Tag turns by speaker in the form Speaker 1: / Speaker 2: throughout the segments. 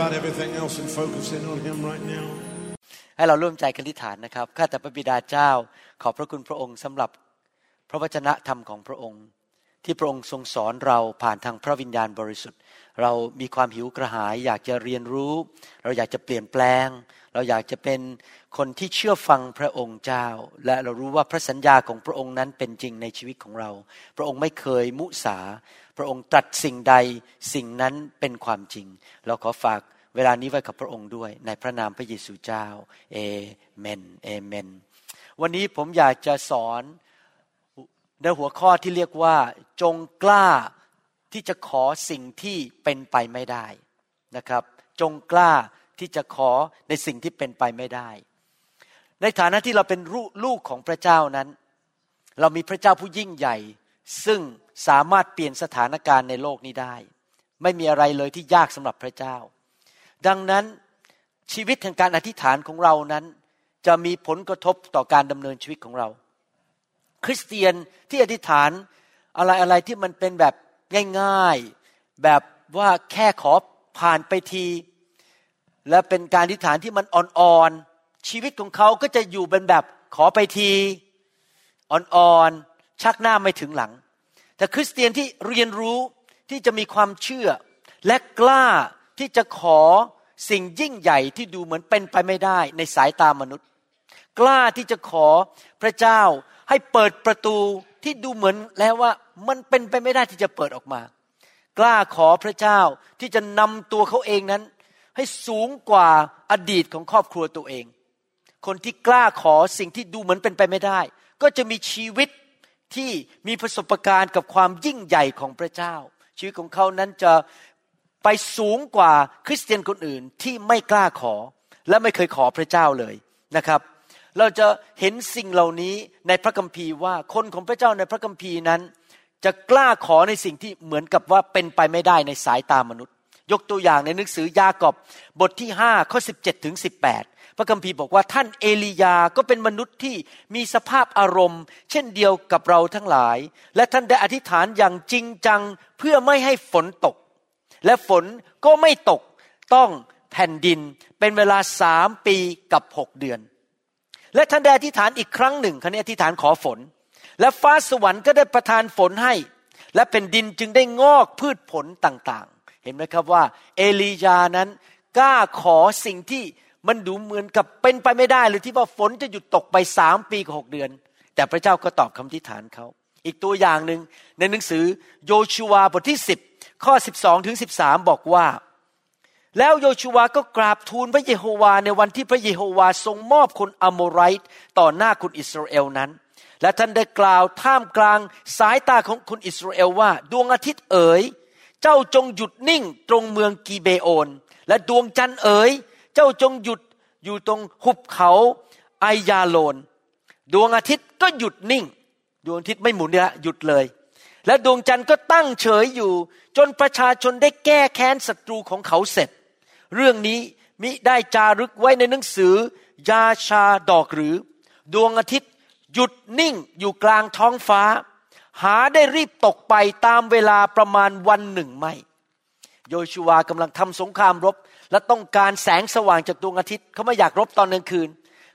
Speaker 1: about everything else and focus in on Him right now.
Speaker 2: ให้เราร่วมใจกันที่ฐานนะครับ ข้าแต่พระบิดาเจ้า ขอบพระคุณพระองค์สำหรับพระวจนะธรรมของพระองค์ ที่พระองค์ทรงสอนเราผ่านทางพระวิญญาณบริสุทธิ์ เรามีความหิวกระหาย อยากจะเรียนรู้ เราอยากจะเปลี่ยนแปลง เราอยากจะเป็นคนที่เชื่อฟังพระองค์เจ้า และเรารู้ว่าพระสัญญาของพระองค์นั้นเป็นจริงในชีวิตของเรา พระองค์ไม่เคยมุสา ระองค์ตรัสสิ่งใดสิ่งนั้นเป็นความจริง เราขอฝากเวลานี้ไว้กับพระองค์ด้วย ในพระนามพระเยซูเจ้าเอเมนเอเมน วันนี้ผมอยากจะสอนในหัวข้อที่เรียกว่า จงกล้าที่จะขอสิ่งที่เป็นไปไม่ได้นะครับ จงกล้าที่จะขอในสิ่งที่เป็นไปไม่ได้ ในฐานะที่เราเป็นลูกของพระเจ้านั้น เรามีพระเจ้าผู้ยิ่งใหญ่ ซึ่งสามารถเปลี่ยนสถานการณ์ในโลกนี้ได้ ไม่มีอะไรเลยที่ยากสำหรับพระเจ้า ดังนั้นชีวิตแห่งการอธิษฐานของเรานั้น จะมีผลกระทบต่อการดำเนินชีวิตของเรา คริสเตียนที่อธิษฐานอะไรอะไรที่มันเป็นแบบง่ายๆ แบบว่าแค่ขอผ่านไปที และเป็นการอธิษฐานที่มันอ่อนๆ ชีวิตของเขาก็จะอยู่เป็นแบบขอไปทีอ่อนๆ ชักหน้าไม่ถึงหลัง แต่คริสเตียนที่เรียนรู้ที่จะมีความเชื่อ และกล้าที่จะขอสิ่งยิ่งใหญ่ที่ดูเหมือนเป็นไปไม่ได้ในสายตามนุษย์ กล้าที่จะขอพระเจ้าให้เปิดประตูที่ดูเหมือนแล้วว่ามันเป็นไปไม่ได้ที่จะเปิดออกมา กล้าขอพระเจ้าที่จะนำตัวเขาเองนั้น ให้สูงกว่าอดีตของครอบครัวตัวเอง คนที่กล้าขอสิ่งที่ดูเหมือนเป็นไปไม่ได้ ก็จะมีชีวิต ที่มีประสบการณ์กับความยิ่งใหญ่ของพระเจ้า ชีวิตของเขานั้นจะไปสูงกว่าคริสเตียนคนอื่นที่ไม่กล้าขอ และไม่เคยขอพระเจ้าเลยนะครับ เราจะเห็นสิ่งเหล่านี้ในพระคัมภีร์ว่าคนของพระเจ้าในพระคัมภีร์นั้น จะกล้าขอในสิ่งที่เหมือนกับว่าเป็นไปไม่ได้ในสายตามนุษย์ ยกตัวอย่างในหนังสือยากอบบทที่5ข้อ17ถึง18 ระคัมภีร์บอกว่าท่านเอลียาก็เป็นมนุษย์ที่มีสภาพอารมณ์ เช่นเดียวกับเราทั้งหลาย และท่านได้อธิษฐานอย่างจริงจังเพื่อไม่ให้ฝนตก และฝนก็ไม่ตกต้องแผ่นดินเป็นเวลาสามปีกับหกเดือน และท่านได้อธิษฐานอีกครั้งหนึ่งครั้นี้อธิษฐานขอฝน และฟ้าสวรรค์ก็ได้ประทานฝนให้ และแผ่นดินจึงได้งอกพืชผลต่างๆ เห็นไหมครับว่า เอลียานั้นกล้าขอสิ่งที่ มันดูเหมือนกับเป็นไปไม่ได้เลยที่ว่าฝนจะหยุดตกไปสามปีกับหกเดือน แต่พระเจ้าก็ตอบคำอธิษฐานเขา อีกตัวอย่างหนึ่งในหนังสือโยชูวาบทที่สิบข้อ12ถึง13บอกว่า แล้วโยชูวาก็กราบทูลพระเยโฮวาในวันที่พระเยโฮวาทรงมอบคนอโมไรต์ต่อหน้าคนอิสราเอลนั้น และท่านได้กล่าวท่ามกลางสายตาของคนอิสราเอลว่าดวงอาทิตย์เอ๋ย เจ้าจงหยุดนิ่งตรงเมืองกีเบโอน และดวงจันทร์เอ๋ย เจ้าจงหยุดอยู่ตรงหุบเขาไอยาโลน ดวงอาทิตย์ก็หยุดนิ่ง ดวงอาทิตย์ไม่หมุนเนี่ยหยุดเลย และดวงจันทร์ก็ตั้งเฉยอยู่ จนประชาชนได้แก้แค้นศัตรูของเขาเสร็จ เรื่องนี้มิได้จารึกไว้ในหนังสือยาชาดอกหรือ ดวงอาทิตย์หยุดนิ่งอยู่กลางท้องฟ้า หาได้รีบตกไปตามเวลาประมาณวันหนึ่งไม่ โยชูวากำลังทำสงครามรบ และต้องการแสงสว่างจากดวงอาทิตย์เขาไม่อยากรบตอนกลางคืน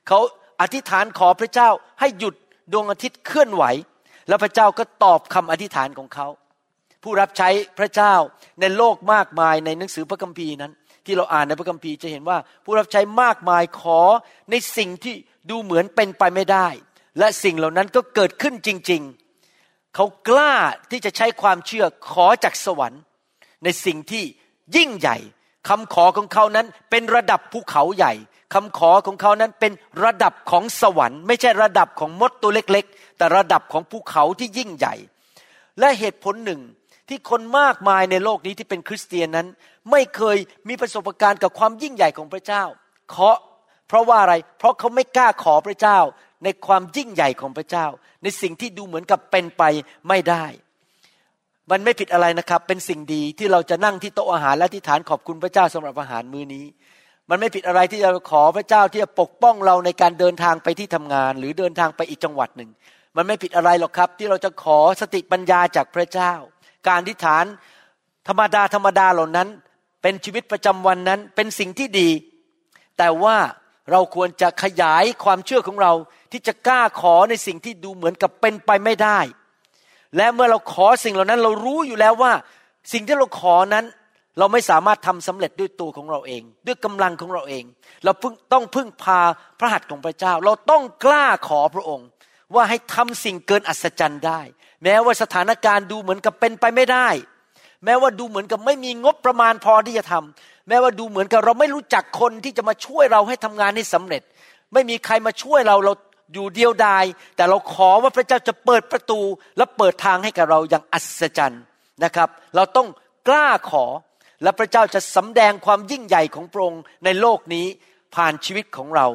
Speaker 2: เขาอธิษฐานขอพระเจ้าให้หยุดดวงอาทิตย์เคลื่อนไหว แล้วพระเจ้าก็ตอบคำอธิษฐานของเขา ผู้รับใช้พระเจ้าในโลกมากมายในหนังสือพระคัมภีร์นั้น ที่เราอ่านในพระคัมภีร์จะเห็นว่า ผู้รับใช้มากมายขอในสิ่งที่ดูเหมือนเป็นไปไม่ได้ และสิ่งเหล่านั้นก็เกิดขึ้นจริง ๆ เขากล้าที่จะใช้ความเชื่อขอจากสวรรค์ ในสิ่งที่ยิ่งใหญ่ คำขอของเขานั้นเป็นระดับภูเขาใหญ่คำขอของเขานั้นเป็นระดับของสวรรค์ ไม่ใช่ระดับของมดตัวเล็ก ๆ แต่ระดับของภูเขาที่ยิ่งใหญ่ และเหตุผลหนึ่งที่คนมากมายในโลกนี้ที่เป็นคริสเตียนนั้น ไม่เคยมีประสบการณ์กับความยิ่งใหญ่ของพระเจ้าเคาะเพราะว่าอะไร เพราะเขาไม่กล้าขอพระเจ้า ในความยิ่งใหญ่ของพระเจ้า ในสิ่งที่ดูเหมือนกับเป็นไปไม่ได้ มันไม่ผิดอะไรนะครับ เป็นสิ่งดีที่เราจะนั่งที่โต๊ะอาหารและที่ฐานขอบคุณพระเจ้าสำหรับอาหารมื้อนี้ มันไม่ผิดอะไรที่จะขอพระเจ้าที่จะปกป้องเราในการเดินทางไปที่ทำงาน หรือเดินทางไปอีกจังหวัดหนึ่ง มันไม่ผิดอะไรหรอกครับ ที่เราจะขอสติปัญญาจากพระเจ้า การทิฏฐานธรรมดาธรรมดาเหล่านั้น เป็นชีวิตประจำวันนั้นเป็นสิ่งที่ดี แต่ว่าเราควรจะขยายความเชื่อของเราที่จะกล้าขอในสิ่งที่ดูเหมือนกับเป็นไปไม่ได้ และเมื่อเราขอสิ่งเหล่านั้นเรารู้อยู่แล้วว่า สิ่งที่เราขอนั้น เราไม่สามารถทำสำเร็จด้วยตัวของเราเอง ด้วยกำลังของเราเอง เราพึ่งต้องพึ่งพาพระหัตถ์ของพระเจ้า เราต้องกล้าขอพระองค์ ว่าให้ทำสิ่งเกินอัศจรรย์ได้ แม้ว่าสถานการณ์ดูเหมือนกับเป็นไปไม่ได้ แม้ว่าดูเหมือนกับไม่มีงบประมาณพอที่จะทำแม้ว่าดูเหมือนกับเราไม่รู้จักคนที่จะมาช่วยเราให้ทำงานให้สำเร็จ ไม่มีใครมาช่วยเราเรา อยู่เดียวดาย แต่เราขอว่าพระเจ้าจะเปิดประตูและเปิดทางให้กับเราอย่างอัศจรรย์นะครับ เราต้องกล้าขอและพระเจ้าจะสำแดงความยิ่งใหญ่ของพระองค์ในโลกนี้ผ่านชีวิตของเรา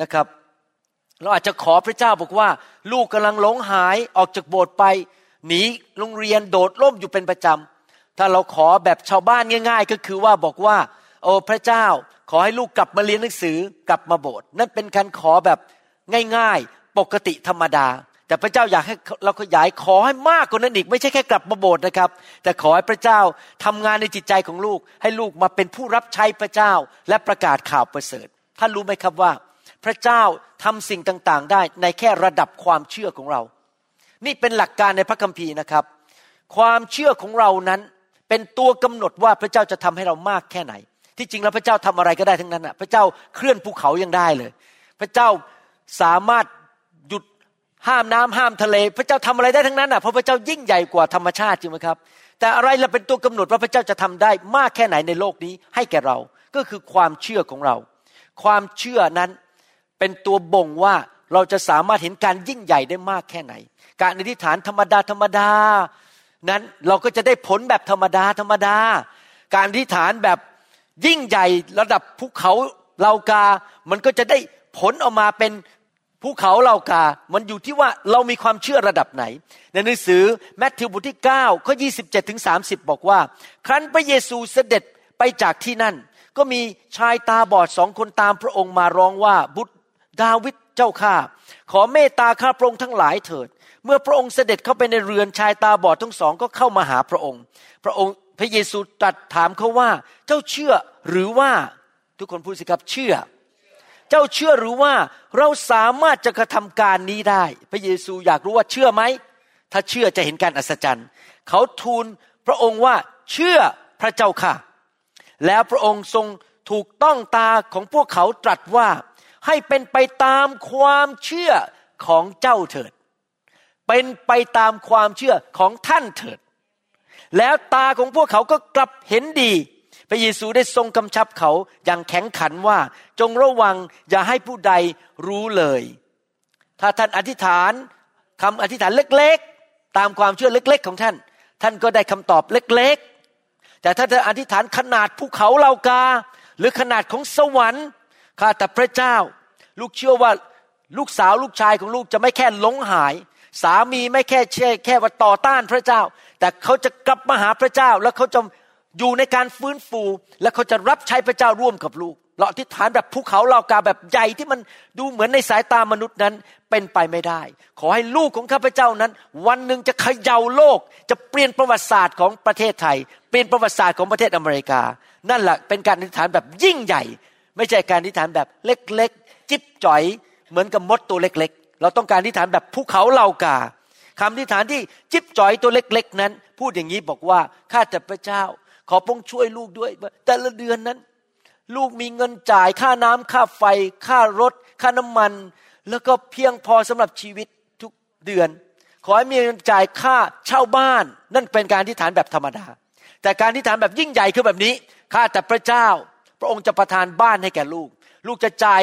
Speaker 2: นะครับ เราอาจจะขอพระเจ้าบอกว่า ลูกกำลังหลงหายออกจากโบสถ์ไป หนีโรงเรียนโดดร่มอยู่เป็นประจำถ้าเราขอแบบชาวบ้านง่าย ๆ ก็คือว่าบอกว่า โอ้พระเจ้า ขอให้ลูกกลับมาเรียนหนังสือกลับมาโบสถ์นั่นเป็นการขอแบบ ง่ายๆ ปกติธรรมดา แต่พระเจ้าอยากให้เราขยายขอให้มากกว่านั้นอีก ไม่ใช่แค่กลับมาโบสถ์นะครับ แต่ขอให้พระเจ้าทำงานในจิตใจของลูก ให้ลูกมาเป็นผู้รับใช้พระเจ้าและประกาศข่าวประเสริฐท่านรู้ไหมครับว่า พระเจ้าทำสิ่งต่างๆ ได้ในแค่ระดับความเชื่อของเรา นี่เป็นหลักการในพระคัมภีร์นะครับ ความเชื่อของเรานั้นเป็นตัวกำหนดว่าพระเจ้าจะทำให้เรามากแค่ไหน ที่จริงแล้วพระเจ้าทำอะไรก็ได้ทั้งนั้นนะพระเจ้าเคลื่อนภูเขายังได้เลย พระเจ้า สามารถหยุดห้ามน้ำห้ามทะเล พระเจ้าทำอะไรได้ทั้งนั้นอะเพราะพระเจ้ายิ่งใหญ่กว่าธรรมชาติจริงไหมครับ แต่อะไรเราเป็นตัวกำหนดว่าพระเจ้าจะทำได้มากแค่ไหนในโลกนี้ให้แก่เรา ก็คือความเชื่อของเรา ความเชื่อนั้นเป็นตัวบ่งว่าเราจะสามารถเห็นการยิ่งใหญ่ได้มากแค่ไหน การอธิษฐานธรรมดาธรรมดา นั้นเราก็จะได้ผลแบบธรรมดาธรรมดา การอธิษฐานแบบยิ่งใหญ่ระดับภูเขาเลากา มันก็จะได้ผลออกมาเป็น ภูเขาเหล่ากา มันอยู่ที่ว่าเรามีความเชื่อระดับไหน ในหนังสือแมทธิวบทที่9ข้อ27ถึง30 บอกว่า ครั้นพระเยซูเสด็จไปจากที่นั่น ก็มีชายตาบอดสองคนตามพระองค์มาร้องว่าบุตรดาวิดเจ้าข้าขอเมตตาข้าพระองค์ทั้งหลายเถิด เมื่อพระองค์เสด็จเข้าไปในเรือนชายตาบอดทั้งสองก็เข้ามาหาพระองค์ พระองค์พระเยซูตรัสถามเขาว่าเจ้าเชื่อหรือว่าทุกคนพูดสิครับเชื่อเจ้าเชื่อหรือว่าเราสามารถจะกระทำการนี้ได้ พระเยซูอยากรู้ว่าเชื่อไหม ถ้าเชื่อจะเห็นการอัศจรรย์ เขาทูลพระองค์ว่าเชื่อพระเจ้าค่ะ แล้วพระองค์ทรงถูกต้องตาของพวกเขาตรัสว่าให้เป็นไปตามความเชื่อของเจ้าเถิด เป็นไปตามความเชื่อของท่านเถิด แล้วตาของพวกเขาก็กลับเห็นดี ระเยซูได้ทรงกำชับเขาอย่างแข็งขันว่าจงระวังอย่าให้ผู้ใดรู้เลย ถ้าท่านอธิษฐานคำอธิษฐานเล็กๆ ตามความเชื่อเล็กๆ ของท่าน ท่านก็ได้คำตอบเล็กๆ แต่ถ้าท่านอธิษฐานขนาดภูเขาเหล่ากา หรือขนาดของสวรรค์ข้าแต่พระเจ้า ลูกเชื่อว่าลูกสาวลูกชายของลูกจะไม่แค่หลงหาย สามีไม่แค่แค่แค่ว่าต่อต้านพระเจ้า แต่เขาจะกลับมาหาพระเจ้า แล้วเขาจะ อยู่ในการฟื้นฟูและเขาจะรับใช้พระเจ้าร่วมกับลูกเราอธิษฐานแบบภูเขาเหล่ากาแบบใหญ่ที่มันดูเหมือนในสายตามนุษย์นั้นเป็นไปไม่ได้ ขอให้ลูกของข้าพเจ้านั้น วันหนึ่งจะเขย่าโลก จะเปลี่ยนประวัติศาสตร์ของประเทศไทย เปลี่ยนประวัติศาสตร์ของประเทศอเมริกา นั่นแหละเป็นการอธิษฐานแบบยิ่งใหญ่ ไม่ใช่การอธิษฐานแบบเล็กๆ จิ๊บจ่อยเหมือนกับมดตัวเล็ก ๆ เราต้องการอธิษฐานแบบภูเขาเหล่ากาคำอธิษฐานที่จิ๊บจ่อยตัวเล็ก ๆ นั้น พูดอย่างนี้บอกว่าข้าแต่พระเจ้า ขอพงช่วยลูกด้วย แต่ละเดือนนั้น ลูกมีเงินจ่ายค่าน้ำค่าไฟ ค่ารถ ค่าน้ำมัน แล้วก็เพียงพอสำหรับชีวิตทุกเดือน ขอให้มีเงินจ่ายค่าเช่าบ้าน นั่นเป็นการอธิษฐานแบบธรรมดา แต่การอธิษฐานแบบยิ่งใหญ่คือแบบนี้ข้าแต่พระเจ้า พระองค์จะประทานบ้านให้แก่ลูก ลูกจะจ่าย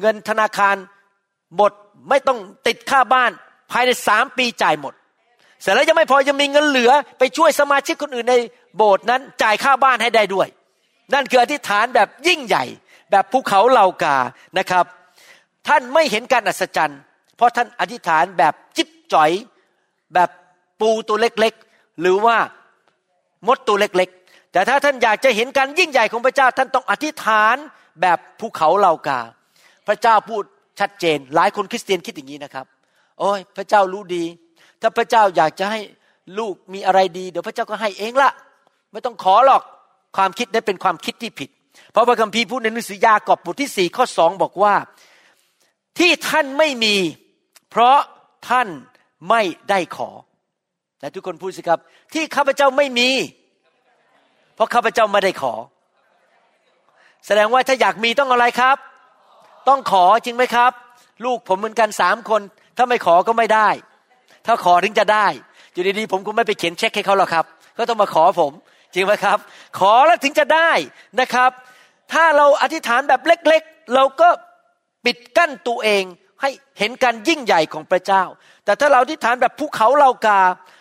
Speaker 2: เงินธนาคารหมดไม่ต้องติดค่าบ้าน ภายในสามปีจ่ายหมด เสร็จแล้วยังไม่พอยังมีเงินเหลือไปช่วยสมาชิกคนอื่นในโบสถ์นั้นจ่ายค่าบ้านให้ได้ด้วย นั่นคืออธิษฐานแบบยิ่งใหญ่ แบบภูเขาเหล่ากานะครับ ท่านไม่เห็นการอัศจรรย์ เพราะท่านอธิษฐานแบบจิ๊บจ่อย แบบปูตัวเล็กๆ หรือว่ามดตัวเล็กๆ แต่ถ้าท่านอยากจะเห็นการยิ่งใหญ่ของพระเจ้าท่านต้องอธิษฐานแบบภูเขาเหล่ากา พระเจ้าพูดชัดเจน หลายคนคริสเตียนคิดอย่างนี้นะครับ โอ้ยพระเจ้ารู้ดี ถ้าพระเจ้าอยากจะให้ลูกมีอะไรดี เดี๋ยวพระเจ้าก็ให้เองละไม่ต้องขอหรอกความคิดนั้นเป็นความคิดที่ผิด เพราะพระคัมภีร์พูดในหนังสือยากอบบทที่สี่ข้อสองบอกว่า ที่ท่านไม่มี เพราะท่านไม่ได้ขอแต่ทุกคนพูดสิครับ ที่ข้าพเจ้าไม่มี เพราะข้าพเจ้าไม่ได้ขอ แสดงว่าถ้าอยากมีต้องอะไรครับ ต้องขอจริงไหมครับ ลูกผมเหมือนกันสามคน ถ้าไม่ขอก็ไม่ได้ ถ้าขอถึงจะได้ อยู่ดีๆผมก็ไม่ไปเขียนเช็คให้เขาหรอกครับ ก็ต้องมาขอผม จริงไหมครับ ขอแล้วถึงจะได้นะครับ ถ้าเราอธิษฐานแบบเล็กๆ เราก็ปิดกั้นตัวเองให้เห็นการยิ่งใหญ่ของพระเจ้า แต่ถ้าเราอธิษฐานแบบภูเขาเหล่ากา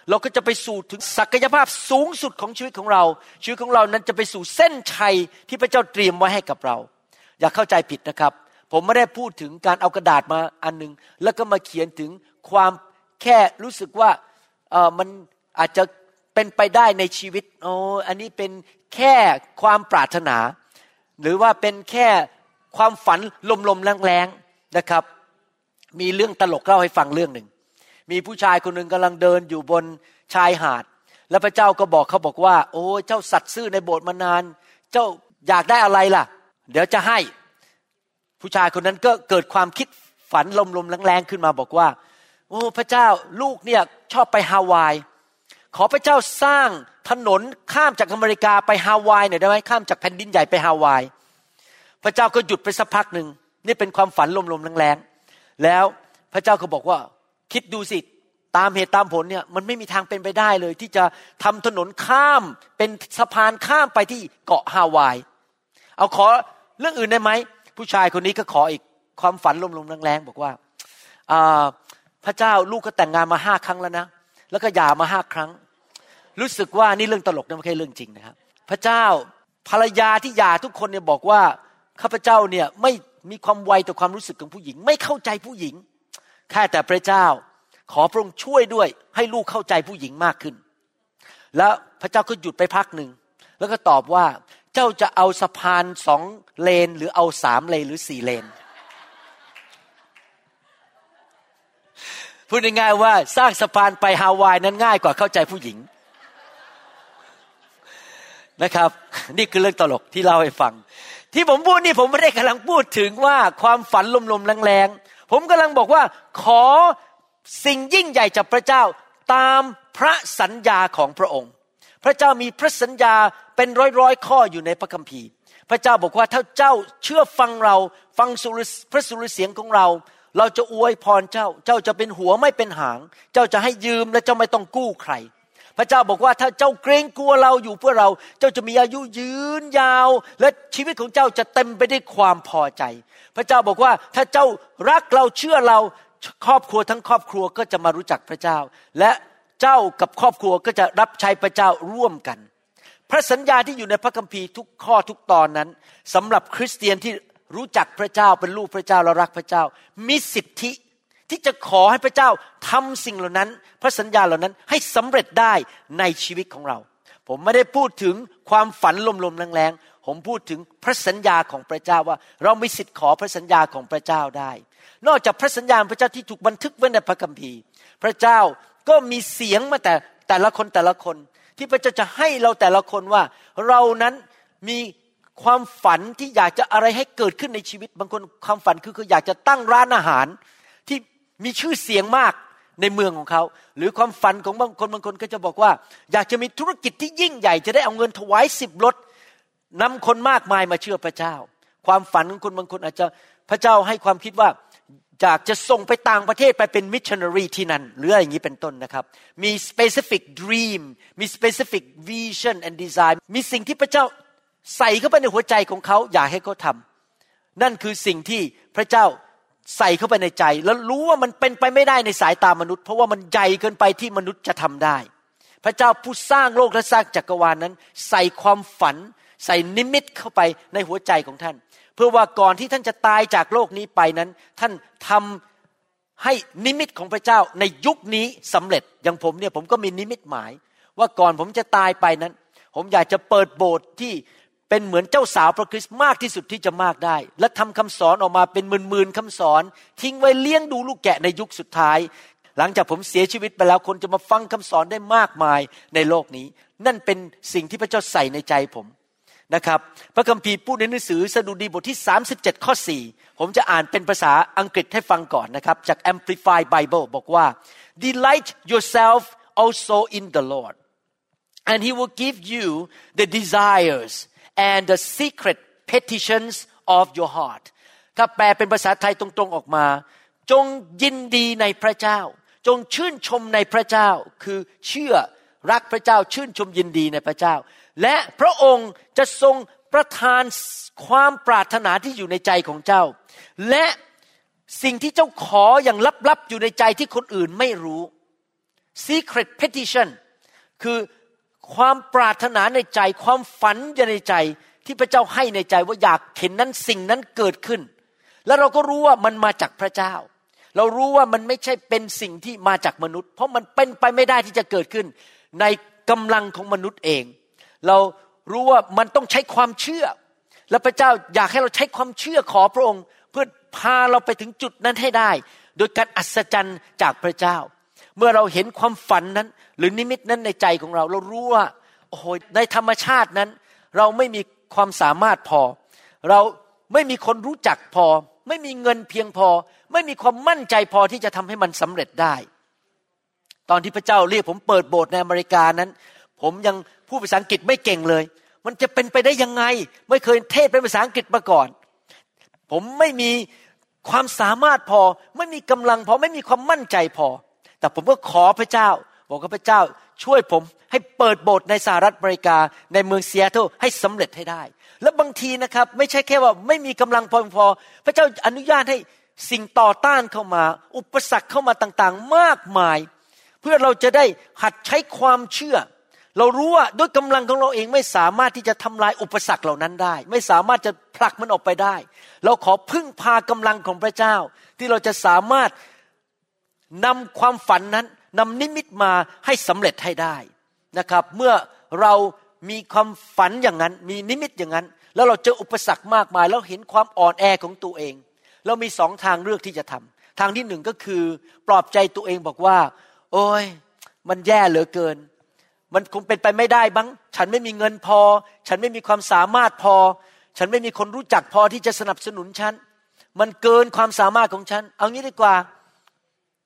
Speaker 2: เราก็จะไปสู่ถึงศักยภาพสูงสุดของชีวิตของเรา ชีวิตของเรานั้นจะไปสู่เส้นชัยที่พระเจ้าเตรียมไว้ให้กับเรา อย่าเข้าใจผิดนะครับ ผมไม่ได้พูดถึงการเอากระดาษมาอันนึง แล้วก็มาเขียนถึงความ แค่รู้สึกว่าเออมันอาจจะเป็นไปได้ในชีวิตโอ้อันนี้เป็นแค่ความปรารถนา หรือว่าเป็นแค่ความฝันลมๆแรงๆนะครับ มีเรื่องตลกเล่าให้ฟังเรื่องหนึ่ง มีผู้ชายคนหนึ่งกำลังเดินอยู่บนชายหาด แล้วพระเจ้าก็บอกเขาบอกว่า โอ้เจ้าสัตว์ซื่อในโบสถ์มานาน เจ้าอยากได้อะไรล่ะ เดี๋ยวจะให้ ผู้ชายคนนั้นก็เกิดความคิดฝันลมๆแรงๆขึ้นมาบอกว่า โอ้พระเจ้าลูกเนี่ยชอบไปฮาวาย ขอพระเจ้าสร้างถนนข้ามจากอเมริกาไปฮาวายหน่อยได้ไหมข้ามจากแผ่นดินใหญ่ไปฮาวาย พระเจ้าก็หยุดไปสักพักหนึ่งนี่เป็นความฝันลมๆแรงๆแล้วพระเจ้าก็บอกว่า คิดดูสิตามเหตุตามผลเนี่ยมันไม่มีทางเป็นไปได้เลย ที่จะทำถนนข้ามเป็นสะพานข้ามไปที่เกาะฮาวาย เอาขอเรื่องอื่นได้ไหมผู้ชายคนนี้ก็ขออีกความฝันลมๆแรงๆบอกว่า พระเจ้าลูกก็แต่งงานมาห้าครั้งแล้วนะ แล้วก็หย่ามาห้าครั้ง รู้สึกว่านี่เรื่องตลกนะไม่ใช่เรื่องจริงนะครับ พระเจ้าภรรยาที่หย่าทุกคนเนี่ยบอกว่าข้าพเจ้าเนี่ยไม่มีความไวต่อความรู้สึกของผู้หญิง ไม่เข้าใจผู้หญิงแค่แต่พระเจ้า ขอพระองค์ช่วยด้วย ให้ลูกเข้าใจผู้หญิงมากขึ้น แล้วพระเจ้าก็หยุดไปพักหนึ่งแล้วก็ตอบว่าเจ้าจะเอาสะพานสองเลนหรือเอาสามเลนหรือสี่เลน พูดง่ายๆว่าสร้างสะพานไปฮาวายนั้นง่ายกว่าเข้าใจผู้หญิงนะครับ นี่คือเรื่องตลกที่เล่าให้ฟัง ที่ผมพูดนี่ผมไม่ได้กำลังพูดถึงว่าความฝันลมๆแรงๆผมกำลังบอกว่าขอสิ่งยิ่งใหญ่จากพระเจ้าตามพระสัญญาของพระองค์ พระเจ้ามีพระสัญญาเป็นร้อยๆข้ออยู่ในพระคัมภีร์ พระเจ้าบอกว่าถ้าเจ้าเชื่อฟังเราฟังพระสุรเสียงของเรา เราจะอวยพรเจ้า เจ้าจะเป็นหัวไม่เป็นหาง เจ้าจะให้ยืมและเจ้าไม่ต้องกู้ใคร พระเจ้าบอกว่าถ้าเจ้าเกรงกลัวเราอยู่เพื่อเรา เจ้าจะมีอายุยืนยาว และชีวิตของเจ้าจะเต็มไปด้วยความพอใจ พระเจ้าบอกว่าถ้าเจ้ารักเราเชื่อเราครอบครัวทั้งครอบครัวก็จะมารู้จักพระเจ้า และเจ้ากับครอบครัวก็จะรับใช้พระเจ้าร่วมกัน พระสัญญาที่อยู่ในพระคัมภีร์ทุกข้อทุกตอนนั้นสำหรับคริสเตียนที่ รู้จักพระเจ้าเป็นลูกพระเจ้าและรักพระเจ้า มีสิทธิที่จะขอให้พระเจ้าทำสิ่งเหล่านั้น พระสัญญาเหล่านั้นให้สำเร็จได้ในชีวิตของเรา ผมไม่ได้พูดถึงความฝันลมๆแรงๆผมพูดถึงพระสัญญาของพระเจ้าว่า เรามีสิทธิ์ขอพระสัญญาของพระเจ้าได้ นอกจากพระสัญญาพระเจ้าที่ถูกบันทึกไว้ในพระคัมภีร์ พระเจ้าก็มีเสียงมาแต่แต่ละคนแต่ละคน ที่พระเจ้าจะให้เราแต่ละคนว่า เรานั้นมี ความฝันที่อยากจะอะไรให้เกิดขึ้นในชีวิต บางคนความฝันคือคืออยากจะตั้งร้านอาหารที่มีชื่อเสียงมากในเมืองของเขา หรือความฝันของบางคนบางคนก็จะบอกว่า อยากจะมีธุรกิจที่ยิ่งใหญ่จะได้เอาเงินถวายสิบรถนำคนมากมายมาเชื่อพระเจ้า ความฝันของคนบางคนอาจจะพระเจ้าให้ความคิดว่าอยากจะส่งไปต่างประเทศไปเป็นมิชชันนารีที่นั่นหรืออะไรอย่างนี้เป็นต้นนะครับ มี specific dream มี specific vision and design มีสิ่งที่พระเจ้า ใส่เข้าไปในหัวใจของเขาอยากให้เขาทำนั่นคือสิ่งที่พระเจ้าใส่เข้าไปในใจ แล้วรู้ว่ามันเป็นไปไม่ได้ในสายตามนุษย์ เพราะว่ามันใหญ่เกินไปที่มนุษย์จะทำได้ พระเจ้าผู้สร้างโลกและสร้างจักรวาลนนั้น ใส่ความฝัน ใส่นิมิตเข้าไปในหัวใจของท่าน เพื่อว่าก่อนที่ท่านจะตายจากโลกนี้ไปนั้น ท่านทำให้นิมิตของพระเจ้าในยุคนี้สำเร็จอย่างผมเนี่ยผมก็มีนิมิตหมาย ว่าก่อนผมจะตายไปนั้น ผมอยากจะเปิดโบสถ์ที่ เป็นเหมือนเจ้าสาวพระคริสต์มากที่สุดที่จะมากได้ และทำคำสอนออกมาเป็นหมื่นๆคำสอน ทิ้งไว้เลี้ยงดูลูกแกะในยุคสุดท้าย หลังจากผมเสียชีวิตไปแล้วคนจะมาฟังคำสอนได้มากมายในโลกนี้ นั่นเป็นสิ่งที่พระเจ้าใส่ในใจผมนะครับ พระคัมภีร์พูดในหนังสือสดุดีบทที่ 37 ข้อ 4 ผมจะอ่านเป็นภาษาอังกฤษให้ฟังก่อนนะครับ จาก Amplified Bible บอกว่า delight yourself also in the Lord and he will give you the desires and the secret petitions of your heart ถ้าแปลเป็นภาษาไทยตรงๆออกมา จงยินดีในพระเจ้า จงชื่นชมในพระเจ้า คือเชื่อรักพระเจ้าชื่นชมยินดีในพระเจ้า และพระองค์จะทรงประทานความปรารถนาที่อยู่ในใจของเจ้า และสิ่งที่เจ้าขออย่างลับๆอยู่ในใจที่คนอื่นไม่รู้ secret petition คือ ความปรารถนาในใจ ความฝันอยู่ในใจที่พระเจ้าให้ในใจว่าอยากเห็นนั้นสิ่งนั้นเกิดขึ้น แล้วเราก็รู้ว่ามันมาจากพระเจ้า เรารู้ว่ามันไม่ใช่เป็นสิ่งที่มาจากมนุษย์ เพราะมันเป็นไปไม่ได้ที่จะเกิดขึ้น ในกำลังของมนุษย์เอง เรารู้ว่ามันต้องใช้ความเชื่อ และพระเจ้าอยากให้เราใช้ความเชื่อขอพระองค์ เพื่อพาเราไปถึงจุดนั้นให้ได้ โดยการอัศจรรย์จากพระเจ้า เมื่อเราเห็นความฝันนั้น หรือนิมิตนั้นในใจของเราเรารู้ว่าโอ้โหในธรรมชาตินั้น เราไม่มีความสามารถพอ เราไม่มีคนรู้จักพอ ไม่มีเงินเพียงพอ ไม่มีความมั่นใจพอที่จะทำให้มันสำเร็จได้ ตอนที่พระเจ้าเรียกผมเปิดโบสถ์ในอเมริกานั้น ผมยังพูดภาษาอังกฤษไม่เก่งเลย มันจะเป็นไปได้ยังไง ไม่เคยเทศเป็นภาษาอังกฤษมาก่อน ผมไม่มีความสามารถพอ ไม่มีกำลังพอไม่มีความมั่นใจพอ แต่ผมก็ขอพระเจ้า บอกกับพระเจ้าช่วยผมให้เปิดโบสถ์ในสหรัฐอเมริกาในเมืองเซียโตรให้สำเร็จให้ได้ และบางทีนะครับ ไม่ใช่แค่ว่าไม่มีกำลังพอพอ พระเจ้าอนุญาตให้สิ่งต่อต้านเข้ามา อุปสรรคเข้ามาต่างๆ มากมาย เพื่อเราจะได้หัดใช้ความเชื่อ เรารู้ว่าด้วยกำลังของเราเองไม่สามารถที่จะทำลายอุปสรรคเหล่านั้นได้ ไม่สามารถจะผลักมันออกไปได้ เราขอพึ่งพากำลังของพระเจ้า ที่เราจะสามารถ นำความฝันนั้นนำนิมิตมาให้สำเร็จให้ได้นะครับ เมื่อเรามีความฝันอย่างนั้น มีนิมิตอย่างนั้น แล้วเราเจออุปสรรคมากมาย แล้วเห็นความอ่อนแอของตัวเอง เรามีสองทางเลือกที่จะทำทางที่หนึ่งก็คือปลอบใจตัวเองบอกว่า โอ้ยมันแย่เหลือเกิน มันคงเป็นไปไม่ได้บ้าง ฉันไม่มีเงินพอ ฉันไม่มีความสามารถพอ ฉันไม่มีคนรู้จักพอที่จะสนับสนุนฉัน มันเกินความสามารถของฉัน เอางี้ดีกว่า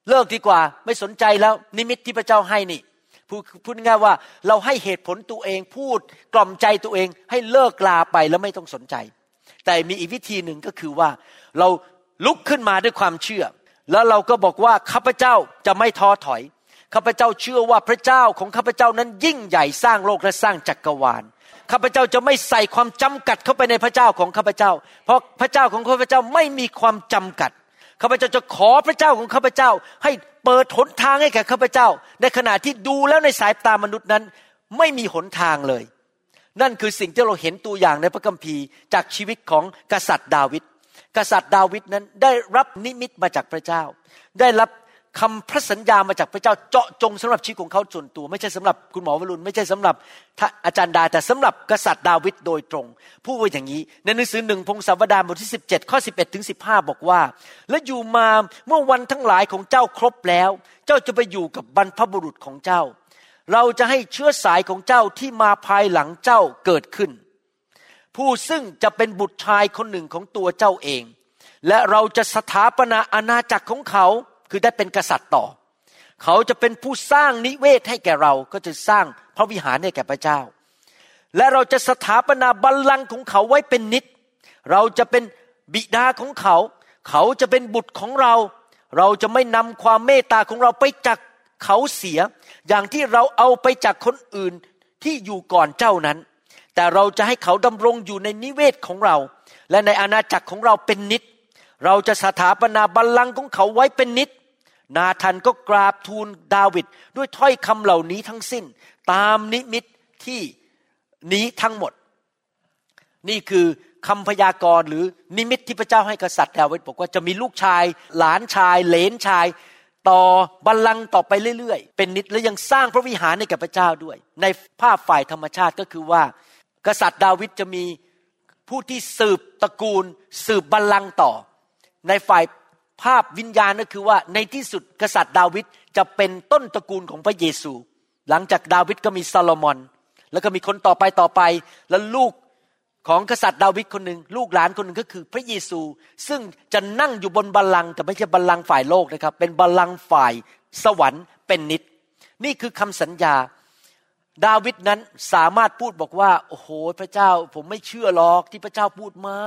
Speaker 2: เลิกดีกว่าไม่สนใจแล้วนิมิตที่พระเจ้าให้นี่พูดพูดง่ายว่าเราให้เหตุผลตัวเองพูดกล่อมใจตัวเอง ให้เลิกลาไปแล้วไม่ต้องสนใจ แต่มีอีกวิธีหนึ่งก็คือว่า เราลุกขึ้นมาด้วยความเชื่อ แล้วเราก็บอกว่าข้าพเจ้าจะไม่ท้อถอยข้าพเจ้าเชื่อว่าพระเจ้าของข้าพเจ้านั้นยิ่งใหญ่สร้างโลกและสร้างจักรวาลข้าพเจ้าจะไม่ใส่ความจำกัดเข้าไปในพระเจ้าของข้าพเจ้า เพราะพระเจ้าของข้าพเจ้าไม่มีความจำกัด ข้าพเจ้าจะขอพระเจ้าของข้าพเจ้า ให้เปิดหนทางให้แก่ข้าพเจ้า ในขณะที่ดูแล้วในสายตามนุษย์นั้น ไม่มีหนทางเลย นั่นคือสิ่งที่เราเห็นตัวอย่างในพระคัมภีร์ จากชีวิตของกษัตริย์ดาวิดกษัตริย์ดาวิดนั้นได้รับนิมิตมาจากพระเจ้า ได้รับ คำพระสัญญามาจากพระเจ้าเจาะจงสำหรับชีวิตของเขาส่วนตัว ไม่ใช่สำหรับคุณหมอวรุณไม่ใช่สำหรับอาจารย์ดา แต่สำหรับกษัตริย์ดาวิดโดยตรงพูดไว้อย่างนี้ ในหนังสือหนึ่งพงศาวดารบทที่ 17 ข้อ 11ถึง15 บอกว่า และอยู่มาเมื่อวันทั้งหลายของเจ้าครบแล้ว เจ้าจะไปอยู่กับบรรพบุรุษของเจ้า เราจะให้เชื้อสายของเจ้าที่มาภายหลังเจ้าเกิดขึ้น ผู้ซึ่งจะเป็นบุตรชายคนหนึ่งของตัวเจ้าเอง และเราจะสถาปนาอาณาจักรของเขา คือได้เป็นกษัตริย์ต่อ เขาจะเป็นผู้สร้างนิเวศให้แก่เราก็จะสร้างพระวิหารให้แก่พระเจ้า และเราจะสถาปนาบัลลังก์ของเขาไว้เป็นนิจเราจะเป็นบิดาของเขา เขาจะเป็นบุตรของเรา เราจะไม่นำความเมตตาของเราไปจากเขาเสีย อย่างที่เราเอาไปจากคนอื่นที่อยู่ก่อนเจ้านั้น แต่เราจะให้เขาดำรงอยู่ในนิเวศของเรา และในอาณาจักรของเราเป็นนิจเราจะสถาปนาบัลลังก์ของเขาไว้เป็นนิจ นาธันก็กราบทูลดาวิดด้วยถ้อยคำเหล่านี้ทั้งสิ้น ตามนิมิตที่นี้ทั้งหมด นี่คือคำพยากรณ์หรือนิมิตที่พระเจ้าให้กษัตริย์ดาวิดบอกว่าจะมีลูกชาย หลานชาย เหลนชาย ต่อบัลลังก์ต่อไปเรื่อยๆ เป็นนิดและยังสร้างพระวิหารให้กับพระเจ้าด้วย ในภาพฝ่ายธรรมชาติก็คือว่า กษัตริย์ดาวิดจะมีผู้ที่สืบตระกูล สืบบัลลังก์ต่อ ในฝ่าย ภาพวิญญาณก็คือว่าในที่สุดกษัตริย์ดาวิดจะเป็นต้นตระกูลของพระเยซู หลังจากดาวิดก็มีซาโลมอน แล้วก็มีคนต่อไปต่อไป แล้วลูกของกษัตริย์ดาวิดคนหนึ่งลูกหลานคนหนึ่งก็คือพระเยซู ซึ่งจะนั่งอยู่บนบัลลังก์แต่ไม่ใช่บัลลังก์ฝ่ายโลกนะครับ เป็นบัลลังก์ฝ่ายสวรรค์เป็นนิด นี่คือคำสัญญา ดาวิดนั้นสามารถพูดบอกว่า โอ้โหพระเจ้า ผมไม่เชื่อหรอกที่พระเจ้าพูดมา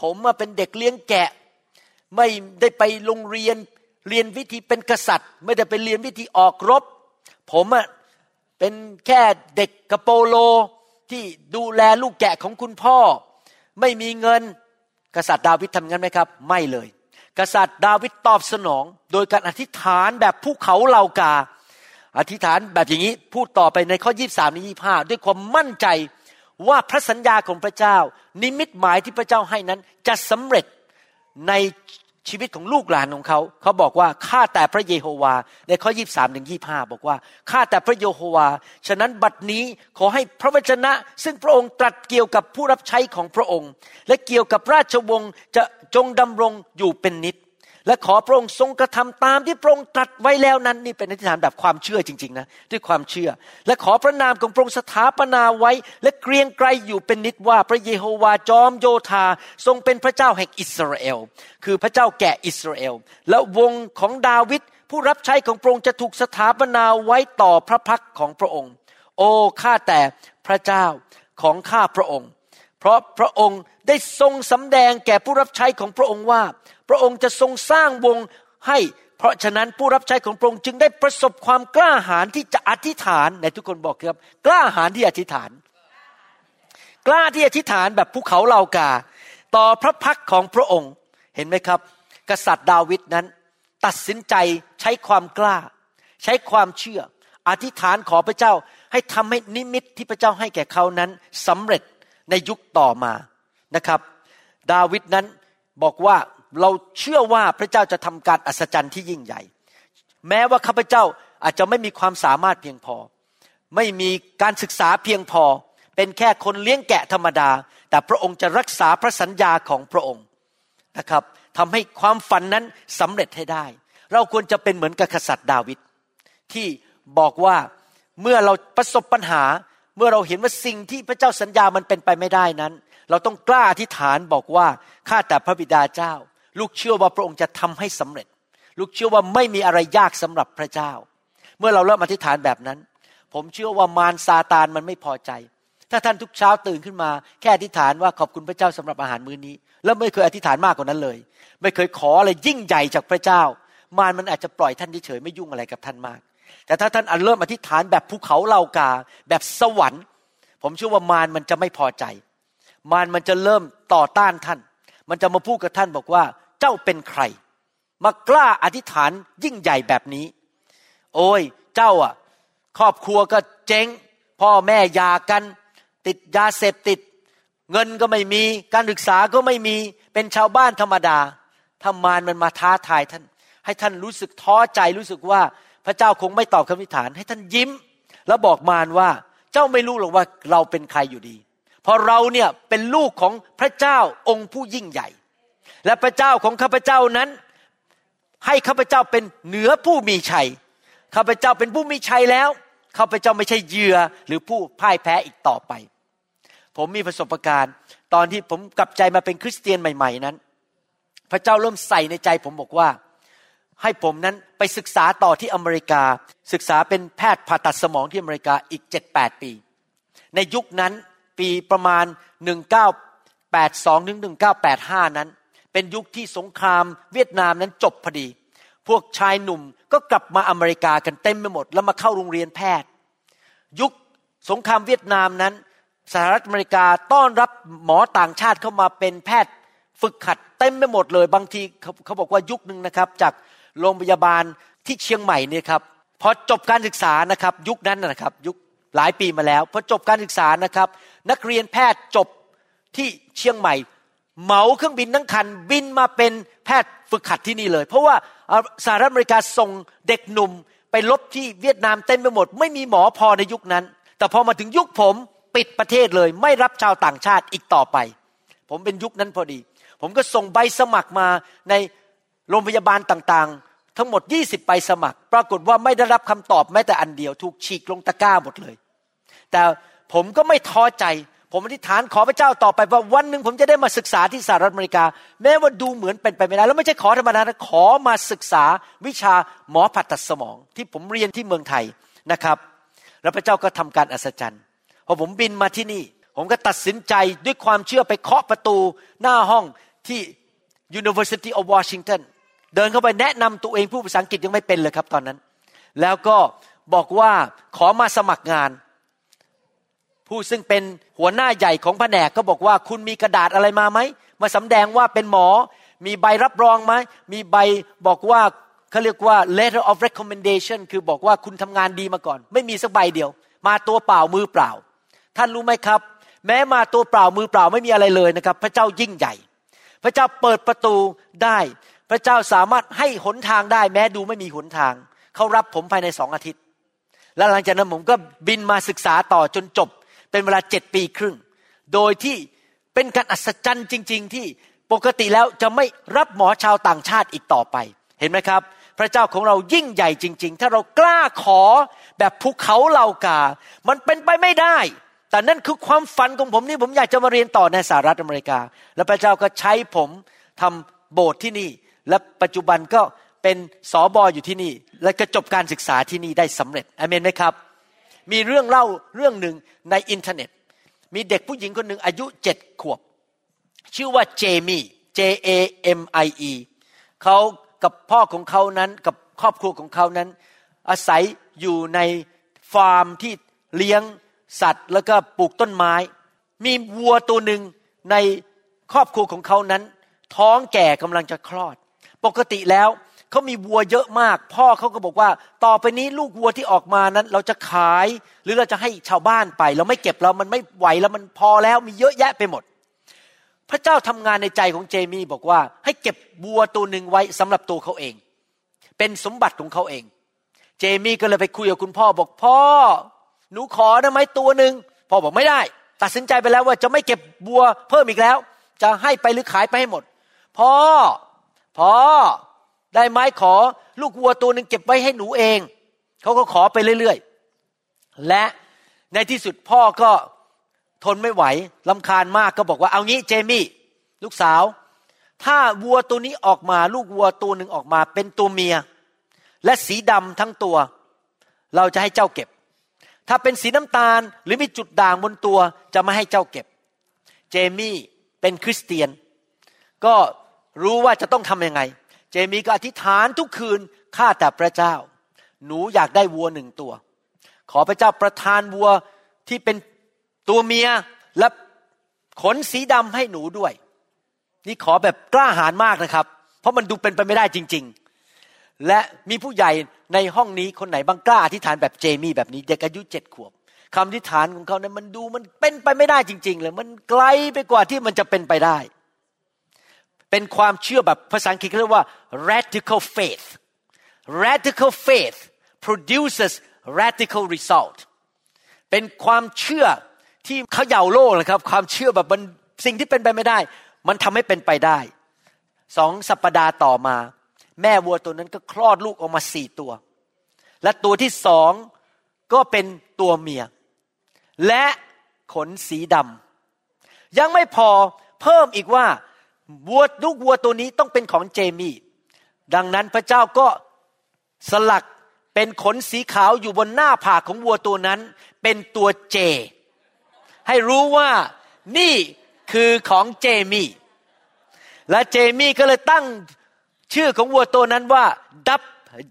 Speaker 2: ผมมาเป็นเด็กเลี้ยงแกะ ไม่ได้ไปโรงเรียนเรียนวิธีเป็นกษัตริย์ ไม่ได้ไปเรียนวิธีออกรบ ผมอะเป็นแค่เด็กกระโปโลที่ดูแลลูกแกะของคุณพ่อ ไม่มีเงินกษัตริย์ดาวิดทำงั้นไหมครับ ไม่เลย กษัตริย์ดาวิดตอบสนอง โดยการอธิษฐานแบบภูเขาเหล่ากา อธิษฐานแบบอย่างนี้พูดต่อไปในข้อ 23นี้25 ด้วยความมั่นใจว่าพระสัญญาของพระเจ้า นิมิตหมายที่พระเจ้าให้นั้นจะสำเร็จใน ชีวิตของลูกหลานของเขา เขาบอกว่าข้าแต่พระเยโฮวา ในข้อยี่สามถึงยี่ห้าบอกว่าข้าแต่พระเยโฮวา ฉะนั้นบัดนี้ขอให้พระวจนะ ซึ่งพระองค์ตรัสเกี่ยวกับผู้รับใช้ของพระองค์ และเกี่ยวกับราชวงศ์จะจงดำรงอยู่เป็นนิจ และขอพระองค์ทรงกระทำตามที่พระองค์ตรัสไว้แล้วนั้น นี่เป็นอธิษฐานแบบความเชื่อจริง ๆ นะด้วยความเชื่อ และขอพระนามของพระองค์สถาปนาไว้ และเกรียงไกรอยู่เป็นนิดว่าพระเยโฮวาจอมโยธาทรงเป็นพระเจ้าแห่งอิสราเอล คือพระเจ้าแก่อิสราเอล และวงของดาวิดผู้รับใช้ของพระองค์จะถูกสถาปนาไว้ต่อพระพักของพระองค์ โอ้ข้าแต่พระเจ้าของข้าพระองค์ เพราะพระองค์ได้ทรงสำแดงแก่ผู้รับใช้ของพระองค์ว่า พระองค์จะทรงสร้างวงให้ เพราะฉะนั้นผู้รับใช้ของพระองค์จึงได้ประสบความกล้าหาญที่จะอธิษฐานในทุกคนบอกครับ กล้าหาญที่อธิษฐาน กล้าที่อธิษฐานแบบภูเขาเหล่ากา ต่อพระพักของพระองค์เห็นไหมครับ กษัตริย์ดาวิดนั้น ตัดสินใจใช้ความกล้า ใช้ความเชื่อ อธิษฐานขอพระเจ้าให้ทำให้นิมิตที่พระเจ้าให้แก่เขานั้นสำเร็จในยุคต่อมานะครับ ดาวิดนั้นบอกว่า เราเชื่อว่าพระเจ้าจะทำการอัศจรรย์ที่ยิ่งใหญ่ แม้ว่าข้าพเจ้าอาจจะไม่มีความสามารถเพียงพอ ไม่มีการศึกษาเพียงพอ เป็นแค่คนเลี้ยงแกะธรรมดา แต่พระองค์จะรักษาพระสัญญาของพระองค์นะครับทำให้ความฝันนั้นสำเร็จให้ได้ เราควรจะเป็นเหมือนกับกษัตริย์ดาวิดที่บอกว่าเมื่อเราประสบปัญหาเมื่อเราเห็นว่าสิ่งที่พระเจ้าสัญญามันเป็นไปไม่ได้นั้น เราต้องกล้าอธิษฐานบอกว่าข้าแต่พระบิดาเจ้า ลูกเชื่อว่าพระองค์จะทำให้สำเร็จ ลูกเชื่อว่าไม่มีอะไรยากสำหรับพระเจ้า เมื่อเราเริ่มอธิษฐานแบบนั้น ผมเชื่อว่ามารซาตานมันไม่พอใจ ถ้าท่านทุกเช้าตื่นขึ้นมา แค่อธิษฐานว่าขอบคุณพระเจ้าสำหรับอาหารมื้อนี้ แล้วไม่เคยอธิษฐานมากกว่านั้นเลย ไม่เคยขออะไรยิ่งใหญ่จากพระเจ้า มารมันอาจจะปล่อยท่านเฉยไม่ยุ่งอะไรกับท่านมาก แต่ถ้าท่านเริ่มอธิษฐานแบบภูเขาเหล่ากา แบบสวรรค์ ผมเชื่อว่ามารมันจะไม่พอใจ มารมันจะเริ่มต่อต้านท่าน มันจะมาพูดกับท่านบอกว่า เจ้าเป็นใคร มากล้าอธิษฐานยิ่งใหญ่แบบนี้ โอ้ย เจ้าอะ ครอบครัวก็เจ๊ง พ่อแม่ยากัน ติดยาเสพติด เงินก็ไม่มีการศึกษาก็ไม่มีเป็นชาวบ้านธรรมดาถ้ามารมันมาท้าทายท่าน ให้ท่านรู้สึกท้อใจรู้สึกว่าพระเจ้าคงไม่ตอบคำอธิษฐาน ให้ท่านยิ้ม แล้วบอกมารว่าเจ้าไม่รู้หรอกว่าเราเป็นใครอยู่ดี เพราะเราเนี่ยเป็นลูกของพระเจ้าองค์ผู้ยิ่งใหญ่ และพระเจ้าของข้าพเจ้านั้น ให้ข้าพเจ้าเป็นเหนือผู้มีชัยข้าพเจ้าเป็นผู้มีชัยแล้วข้าพเจ้าไม่ใช่เหยื่อหรือผู้พ่ายแพ้อีกต่อไป ผมมีประสบการณ์ ตอนที่ผมกลับใจมาเป็นคริสเตียนใหม่ ๆนั้น พระเจ้าเริ่มใส่ในใจผมบอกว่า ให้ผมนั้นไปศึกษาต่อที่อเมริกา ศึกษาเป็นแพทย์ผ่าตัดสมองที่อเมริกาอีก7-8ปี ในยุคนั้นปีประมาณ1982ถึง1985นั้น เป็นยุคที่สงครามเวียดนามนั้นจบพอดี พวกชายหนุ่มก็กลับมาอเมริกากันเต็มไปหมด แล้วมาเข้าโรงเรียนแพทย์ ยุคสงครามเวียดนามนั้น สหรัฐอเมริกาต้อนรับหมอต่างชาติเข้ามาเป็นแพทย์ฝึกขัดเต็มไปหมดเลย บางทีเขาเขาบอกว่ายุคหนึ่งนะครับ จากโรงพยาบาลที่เชียงใหม่เนี่ยครับพอจบการศึกษานะครับยุคนั้นนะครับยุคหลายปีมาแล้วพอจบการศึกษานะครับ นักเรียนแพทย์จบที่เชียงใหม่ เหมาเครื่องบินทั้งคันบินมาเป็นแพทย์ฝึกขัดที่นี่เลย เพราะว่าสหรัฐอเมริกาส่งเด็กหนุ่ม ไปลบที่เวียดนามเต็มไปหมด ไม่มีหมอพอในยุคนั้น แต่พอมาถึงยุคผมปิดประเทศเลย ไม่รับชาวต่างชาติอีกต่อไป ผมเป็นยุคนั้นพอดี ผมก็ส่งใบสมัครมาในโรงพยาบาลต่างๆ ทั้งหมด 20ใบสมัคร ปรากฏว่าไม่ได้รับคำตอบแม้แต่อันเดียว ถูกฉีกลงตะกร้าหมดเลย แต่ผมก็ไม่ท้อใจ ผมอธิษฐานขอพระเจ้าต่อไปว่าวันหนึ่งผมจะได้มาศึกษาที่สหรัฐอเมริกา แม้ว่าดูเหมือนเป็นไปไม่ได้แล้วไม่ใช่ขอธรรมดานะขอมาศึกษาวิชาหมอผ่าตัดสมอง ที่ผมเรียนที่เมืองไทยนะครับ แล้วพระเจ้าก็ทำการอัศจรรย์พอผมบินมาที่นี่ ผมก็ตัดสินใจด้วยความเชื่อไปเคาะประตูหน้าห้องที่ University of Washington เดินเข้าไปแนะนำตัวเองผู้ภาษาอังกฤษยังไม่เป็นเลยครับตอนนั้น แล้วก็บอกว่าขอมาสมัครงาน ผู้ซึ่งเป็นหัวหน้าใหญ่ของแผนกก็บอกว่าคุณมีกระดาษอะไรมาไหมมาสำแดงว่าเป็นหมอ มีใบรับรองไหมมีใบบอกว่าเขาเรียกว่า letter of recommendation คือบอกว่าคุณทำงานดีมาก่อน ไม่มีสักใบเดียว มาตัวเปล่ามือเปล่า ท่านรู้ไหมครับ แม้มาตัวเปล่ามือเปล่าไม่มีอะไรเลยนะครับ พระเจ้ายิ่งใหญ่ พระเจ้าเปิดประตูได้ พระเจ้าสามารถให้หนทางได้ แม้ดูไม่มีหนทางเขารับผมภายในสองอาทิตย์ แล้วหลังจากนั้นผมก็บินมาศึกษาต่อจนจบ เป็นเวลาเจ็ดปีครึ่ง โดยที่เป็นการอัศจรรย์จริง ๆ ที่ปกติแล้วจะไม่รับหมอชาวต่างชาติอีกต่อไป เห็นไหมครับ พระเจ้าของเรายิ่งใหญ่จริง ๆ ถ้าเรากล้าขอแบบภูเขาเหล่ากา มันเป็นไปไม่ได้ แต่นั่นคือความฝันของผมนี่ผมอยากจะมาเรียนต่อในสหรัฐอเมริกา และพระเจ้าก็ใช้ผมทำโบสถ์ที่นี่ และปัจจุบันก็เป็นสอบออยู่ที่นี่ และก็จบการศึกษาที่นี่ได้สำเร็จอเมนไหมครับ มีเรื่องเล่าเรื่องหนึ่งในอินเทอร์เน็ต มีเด็กผู้หญิงคนหนึ่งอายุเจ็ดขวบ ชื่อว่าเจมี่ J A M I E เขากับพ่อของเขานั้นกับครอบครัวของเขานั้น อาศัยอยู่ในฟาร์มที่เลี้ยงสัตว์ แล้วก็ปลูกต้นไม้ มีวัวตัวหนึ่งในครอบครัวของเขานั้น ท้องแก่กำลังจะคลอด ปกติแล้ว เขามีวัวเยอะมาก พ่อเขาก็บอกว่า ต่อไปนี้ลูกวัวที่ออกมานั้น เราจะขาย หรือเราจะให้ชาวบ้านไป เราไม่เก็บเรามันไม่ไหวแล้วมันพอแล้วมีเยอะแยะไปหมด พระเจ้าทำงานในใจของเจมี่บอกว่า ให้เก็บวัวตัวหนึ่งไว้สำหรับตัวเขาเอง เป็นสมบัติของเขาเอง เจมี่ก็เลยไปคุยกับคุณพ่อบอกพ่อ หนูขอได้ไหมตัวหนึ่งพ่อบอกไม่ได้ ตัดสินใจไปแล้วว่าจะไม่เก็บบัวเพิ่มอีกแล้ว จะให้ไปหรือขายไปให้หมดพ่อพ่อ ได้ไหมขอลูกวัวตัวหนึ่งเก็บไว้ให้หนูเอง เขาก็ขอไปเรื่อยๆ และในที่สุดพ่อก็ทนไม่ไหวลำคาญมากก็บอกว่าเอางี้เจมี่ ลูกสาว ถ้าวัวตัวนี้ออกมาลูกวัวตัวหนึ่งออกมาเป็นตัวเมีย และสีดำทั้งตัว เราจะให้เจ้าเก็บ ถ้าเป็นสีน้ำตาลหรือมีจุดด่างบนตัวจะไม่ให้เจ้าเก็บ เจมี่เป็นคริสเตียน ก็รู้ว่าจะต้องทำยังไง เจมี่ก็อธิษฐานทุกคืนข้าแต่พระเจ้า หนูอยากได้วัวหนึ่งตัว ขอพระเจ้าประทานวัวที่เป็นตัวเมียและขนสีดำให้หนูด้วย นี่ขอแบบกล้าหาญมากนะครับ เพราะมันดูเป็นไปไม่ได้จริง ๆ และมีผู้ใหญ่ในห้องนี้คนไหนบางกล้าอธิษฐานแบบเจมี่แบบนี้เด็กอายุเจ็ดขวบคำอธิษฐานของเขาเนี่ยมันดูมันเป็นไปไม่ได้จริง ๆ เลยมันไกลไปกว่าที่มันจะเป็นไปได้ เป็นความเชื่อแบบภาษาอังกฤษเรียกว่า radical faith radical faith produces radical result เป็นความเชื่อที่เขาเย่าโลกนะครับ ความเชื่อแบบมันสิ่งที่เป็นไปไม่ได้ มันทำให้เป็นไปได้สองสัปดาห์ต่อมา แม่วัวตัวนั้นก็คลอดลูกออกมาสี่ตัว และตัวที่สองก็เป็นตัวเมีย และขนสีดำยังไม่พอเพิ่มอีกว่า วัวลูกวัวตัวนี้ต้องเป็นของเจมี่ดังนั้นพระเจ้าก็สลักเป็นขนสีขาวอยู่บนหน้าผากของวัวตัวนั้น เป็นตัวเจ ให้รู้ว่านี่คือของเจมี่และเจมี่ก็เลยตั้งชื่อของวัวตัวนั้นว่าดับ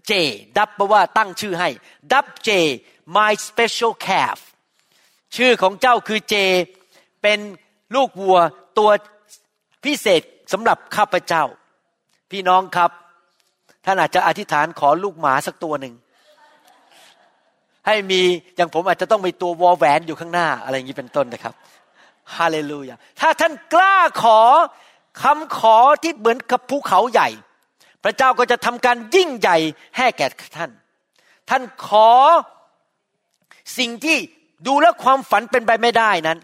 Speaker 2: เจดับแปลว่าตั้งชื่อให้ดับเจ my special calf ชื่อของเจ้าคือเจ เป็นลูกวัวตัว พิเศษสำหรับข้าพเจ้า พี่น้องครับ ท่านอาจจะอธิษฐานขอลูกหมาสักตัวหนึ่ง ให้มีอย่างผมอาจจะต้องมีตัววอลแหวนอยู่ข้างหน้าอะไรอย่างนี้เป็นต้นนะครับฮาเลลูยาถ้าท่านกล้าขอคำขอที่เหมือนกับภูเขาใหญ่ พระเจ้าก็จะทำการยิ่งใหญ่ให้แก่ท่าน ท่านขอสิ่งที่ดูแลความฝันเป็นไปไม่ได้นั้น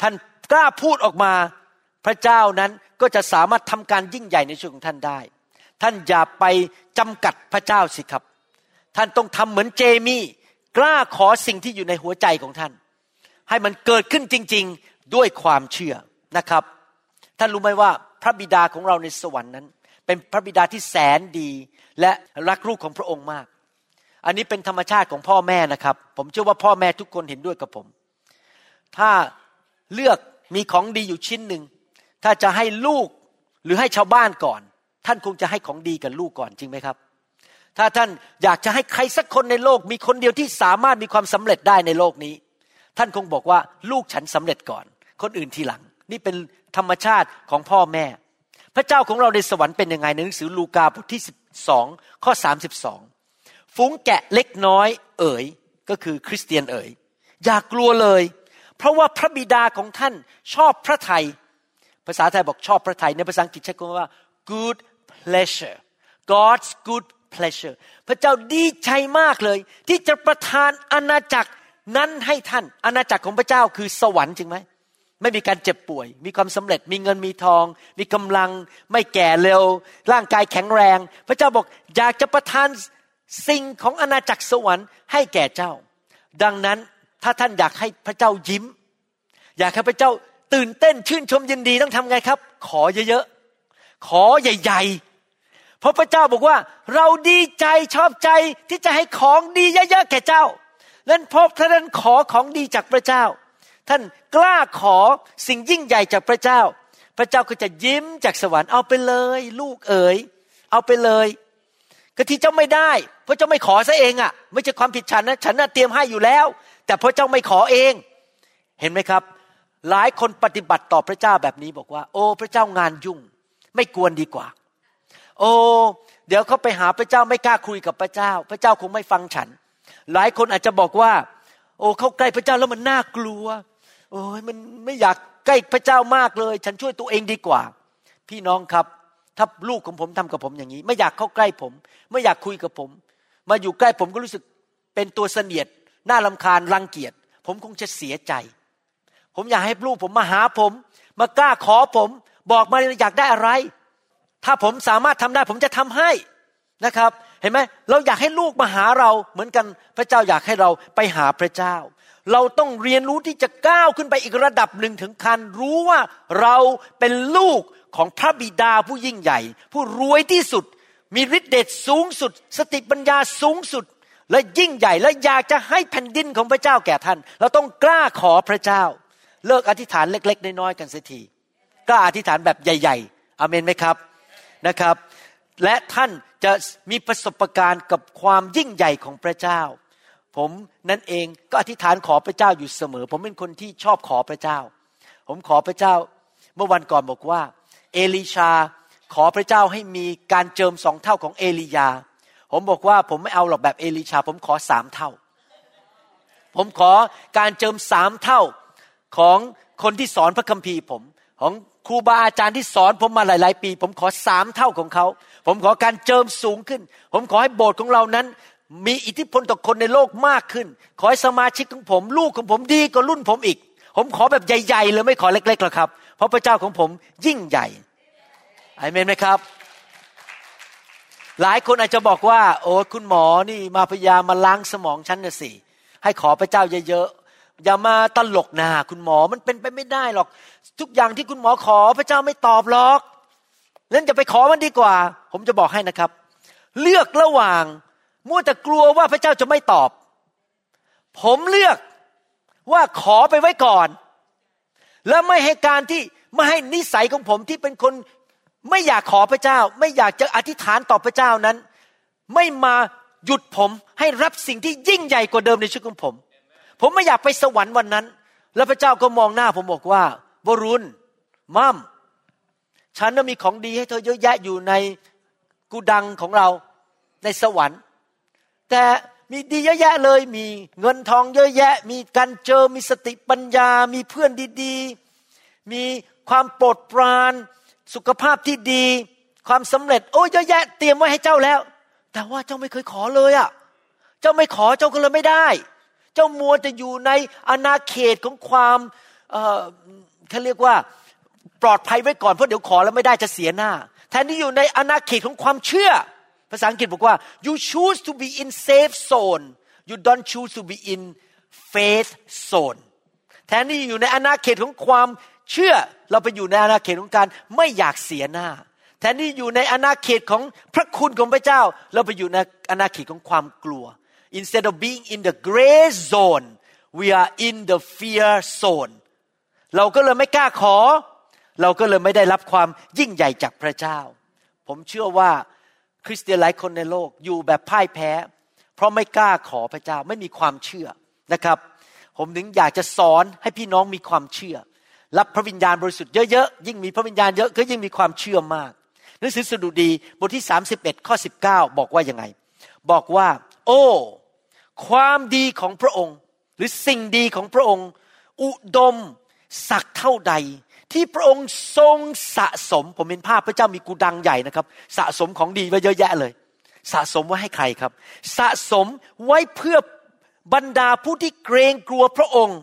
Speaker 2: ท่านกล้าพูดออกมา พระเจ้านั้นก็จะสามารถทำการยิ่งใหญ่ในชีวิตของท่านได้ ท่านอย่าไปจำกัดพระเจ้าสิครับ ท่านต้องทำเหมือนเจมี่กล้าขอสิ่งที่อยู่ในหัวใจของท่าน ให้มันเกิดขึ้นจริง ๆด้วยความเชื่อนะครับ ท่านรู้ไหมว่าพระบิดาของเราในสวรรค์นั้น เป็นพระบิดาที่แสนดีและรักลูกของพระองค์มาก อันนี้เป็นธรรมชาติของพ่อแม่นะครับ ผมเชื่อว่าพ่อแม่ทุกคนเห็นด้วยกับผม ถ้าเลือกมีของดีอยู่ชิ้นหนึ่ง ถ้าจะให้ลูกหรือให้ชาวบ้านก่อน ท่านคงจะให้ของดีกับลูกก่อนจริงไหมครับ ถ้าท่านอยากจะให้ใครสักคนในโลก มีคนเดียวที่สามารถมีความสำเร็จได้ในโลกนี้ ท่านคงบอกว่าลูกฉันสำเร็จก่อน คนอื่นทีหลัง นี่เป็นธรรมชาติของพ่อแม่ พระเจ้าของเราในสวรรค์เป็นยังไงในหนังสือลูกาบทที่12ข้อ32ฝูงแกะเล็กน้อยเอ๋ยก็คือคริสเตียนเอ๋ยอย่ากลัวเลย เพราะว่าพระบิดาของท่านชอบพระไทยาษาไทยบอกชอบพระทัยในภาษาอังกฤษใช้คำว่า good pleasure God's good pleasure พระเจ้าดีใจมากเลย ที่จะประทานอาณาจักรนั้นให้ท่าน อาณาจักรของพระเจ้าคือสวรรค์จริงไหมไม่มีการเจ็บป่วย มีความสำเร็จ มีเงินมีทอง มีกำลัง ไม่แก่เร็ว ร่างกายแข็งแรง พระเจ้าบอกอยากจะประทานสิ่งของอาณาจักรสวรรค์ให้แก่เจ้า ดังนั้นถ้าท่านอยากให้พระเจ้ายิ้ม อยากให้พระเจ้า ตื่นเต้นชื่นชมยินดีต้องทำไงครับ ขอเยอะๆ ขอใหญ่ ๆ เพราะพระเจ้าบอกว่า เราดีใจชอบใจที่จะให้ของดีเยอะๆแก่เจ้านั้นพบท่านขอของดีจากพระเจ้า ท่านกล้าขอสิ่งยิ่งใหญ่จากพระเจ้า พระเจ้าก็จะยิ้มจากสวรรค์เอาไปเลย ลูกเอ๋ยเอาไปเลยก็ที่เจ้าไม่ได้ เพราะเจ้าไม่ขอซะเองอะ่ะ ไม่ใช่ความผิดฉันนะฉันน่ะเตรียมให้อยู่แล้ว แต่เพราะเจ้าไม่ขอเอง เห็นไหมครับ หลายคนปฏิบัติต่อพระเจ้าแบบนี้บอกว่า โอ้ พระเจ้างานยุ่ง ไม่กวนดีกว่า โอ้เดี๋ยวเขาไปหาพระเจ้าไม่กล้าคุยกับพระเจ้า พระเจ้าคงไม่ฟังฉัน หลายคนอาจจะบอกว่า โอ้เข้าใกล้พระเจ้าแล้วมันน่ากลัว โอ้ยมันไม่อยากใกล้พระเจ้ามากเลย ฉันช่วยตัวเองดีกว่า พี่น้องครับ ถ้าลูกของผมทำกับผมอย่างนี้ ไม่อยากเข้าใกล้ผม ไม่อยากคุยกับผม มาอยู่ใกล้ผมก็รู้สึกเป็นตัวเสนียดน่าลำคาญรังเกียจผมคงจะเสียใจ ผมอยากให้ลูกผมมาหาผม มากล้าขอผม บอกมาอยากได้อะไร ถ้าผมสามารถทำได้ผมจะทำให้นะครับ เห็นไหมเราอยากให้ลูกมาหาเราเหมือนกันพระเจ้าอยากให้เราไปหาพระเจ้า เราต้องเรียนรู้ที่จะก้าวขึ้นไปอีกระดับหนึ่งถึงคันรู้ว่าเราเป็นลูกของพระบิดาผู้ยิ่งใหญ่ ผู้รวยที่สุด มีฤทธิเดชสูงสุด สติปัญญาสูงสุดและยิ่งใหญ่และอยากจะให้แผ่นดินของพระเจ้าแก่ท่าน เราต้องกล้าขอพระเจ้า เลิกอธิษฐานเล็ก ๆ น้อยๆกันเสียทีกล้าอธิษฐานแบบใหญ่ๆอเมนไหมครับนะครับ และท่านจะมีประสบการณ์กับความยิ่งใหญ่ของพระเจ้า ผมนั่นเองก็อธิษฐานขอพระเจ้าอยู่เสมอ ผมเป็นคนที่ชอบขอพระเจ้า ผมขอพระเจ้า เมื่อวันก่อนบอกว่า เอลิชาขอพระเจ้าให้มีการเจิมสองเท่าของเอลียา ผมบอกว่าผมไม่เอาหรอกแบบเอลิชา ผมขอสามเท่า ผมขอการเจิมสามเท่า ของคนที่สอนพระคัมภีร์ผม ของครูบาอาจารย์ที่สอนผมมาหลาย ๆ ปี ผมขอสามเท่าของเขา ผมขอการเจิมสูงขึ้น ผมขอให้โบสถ์ของเรานั้น มีอิทธิพลต่อคนในโลกมากขึ้น ขอให้สมาชิกของผม ลูกของผมดีกว่ารุ่นผมอีก ผมขอแบบใหญ่ ๆ เลยไม่ขอเล็กๆหรอกครับ เพราะพระเจ้าของผมยิ่งใหญ่อเมนไหมครับหลายคนอาจจะบอกว่า โอ้คุณหมอนี่มาพยายามมาล้างสมองฉันน่ะสิให้ขอพระเจ้าเยอะๆ อย่ามาตลกนาคุณหมอมันเป็นไปไม่ได้หรอก ทุกอย่างที่คุณหมอขอพระเจ้าไม่ตอบหรอกนั้นจะไปขอมันดีกว่า ผมจะบอกให้นะครับ เลือกระหว่างมัวแต่กลัวว่าพระเจ้าจะไม่ตอบ ผมเลือกว่าขอไปไว้ก่อน แล้วไม่ให้การที่ไม่ให้นิสัยของผมที่เป็นคนไม่อยากขอพระเจ้า ไม่อยากจะอธิษฐานต่อพระเจ้านั้น ไม่มาหยุดผมให้รับสิ่งที่ยิ่งใหญ่กว่าเดิมในชีวิตของผม ผมไม่อยากไปสวรรค์วันนั้น แล้วพระเจ้าก็มองหน้าผมบอกว่าบรุณมั่มฉันน่ะมีของดีให้เธอเยอะแยะอยู่ในกูดังของเราในสวรรค์ แต่มีดีเยอะแยะเลย มีเงินทองเยอะแยะ มีการเจอมีสติปัญญา มีเพื่อนดีๆ มีความโปรดปราน สุขภาพที่ดี ความสำเร็จ โอ้เยอะแยะ เตรียมไว้ให้เจ้าแล้ว แต่ว่าเจ้าไม่เคยขอเลยอะ่ะ เจ้าไม่ขอเจ้าก็เลยไม่ได้ เจ้ามัวจะอยู่ในอาณาเขตของความเอ่อเขาเรียกว่าปลอดภัยไว้ก่อนเพราะเดี๋ยวขอแล้วไม่ได้จะเสียหน้า แทนที่อยู่ในอาณาเขตของความเชื่อ ภาษาอังกฤษบอกว่า you choose to be in safe zone you don't choose to be in faith zone แทนที่อยู่ในอาณาเขตของความเชื่อ เราไปอยู่ในอาณาเขตของการไม่อยากเสียหน้า แทนที่อยู่ในอาณาเขตของพระคุณของพระเจ้า เราไปอยู่ในอาณาเขตของความกลัว instead of being in the gray zone we are in the fear zone เราก็เลยไม่กล้าขอ เราก็เลยไม่ได้รับความยิ่งใหญ่จากพระเจ้า ผมเชื่อว่าคริสเตียนหลายคนในโลกอยู่แบบพ่ายแพ้ เพราะไม่กล้าขอพระเจ้าไม่มีความเชื่อนะครับ ผมถึงอยากจะสอนให้พี่น้องมีความเชื่อ รับพระวิญญาณบริสุทธิ์เยอะๆยิ่งมีพระวิญญาณเยอะก็ยิ่งมีความเชื่อมากหนังสือสดุดีบทที่ 31 ข้อ 19 บอกว่ายังไง บอกว่า โอ้ ความดีของพระองค์ หรือสิ่งดีของพระองค์ อุดมสักเท่าใด ที่พระองค์ทรงสะสม ผมเห็นภาพพระเจ้ามีกูดังใหญ่นะครับ สะสมของดีไว้เยอะแยะเลย สะสมไว้ให้ใครครับ สะสมไว้เพื่อบรรดาผู้ที่เกรงกลัวพระองค์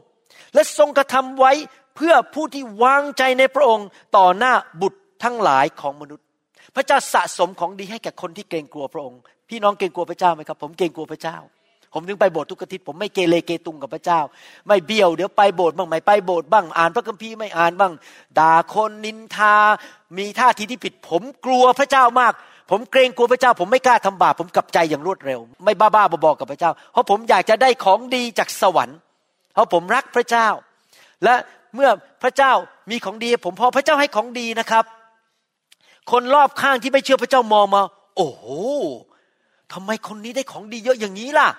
Speaker 2: และทรงกระทำไว้เพื่อผู้ที่วางใจในพระองค์ ต่อหน้าบุตรทั้งหลายของมนุษย์ พระเจ้าสะสมของดีให้แก่คนที่เกรงกลัวพระองค์ พี่น้องเกรงกลัวพระเจ้าไหมครับ ผมเกรงกลัวพระเจ้า ผมถึงไปโบสถ์ทุกอาทิตย์ผมไม่เกเรเกตุงกับพระเจ้า ไม่เบี้ยวเดี๋ยวไปโบสถ์บ้างไม่ไปโบสถ์บ้างอ่านพระคัมภีร์ไม่อ่านบ้างด่าคนนินทา มีท่าทีที่ผิด ผมกลัวพระเจ้ามาก ผมเกรงกลัวพระเจ้า ผมไม่กล้าทำบาปผมกลับใจอย่างรวดเร็ว ไม่บ้าบ้าบอๆกับพระเจ้า เพราะผมอยากจะได้ของดีจากสวรรค์ เพราะผมรักพระเจ้า และเมื่อพระเจ้ามีของดี ผมพอพระเจ้าให้ของดีนะครับ คนรอบข้างที่ไม่เชื่อพระเจ้ามองมา โอ้โหทำไมคนนี้ได้ของดีเยอะอย่างนี้ล่ะ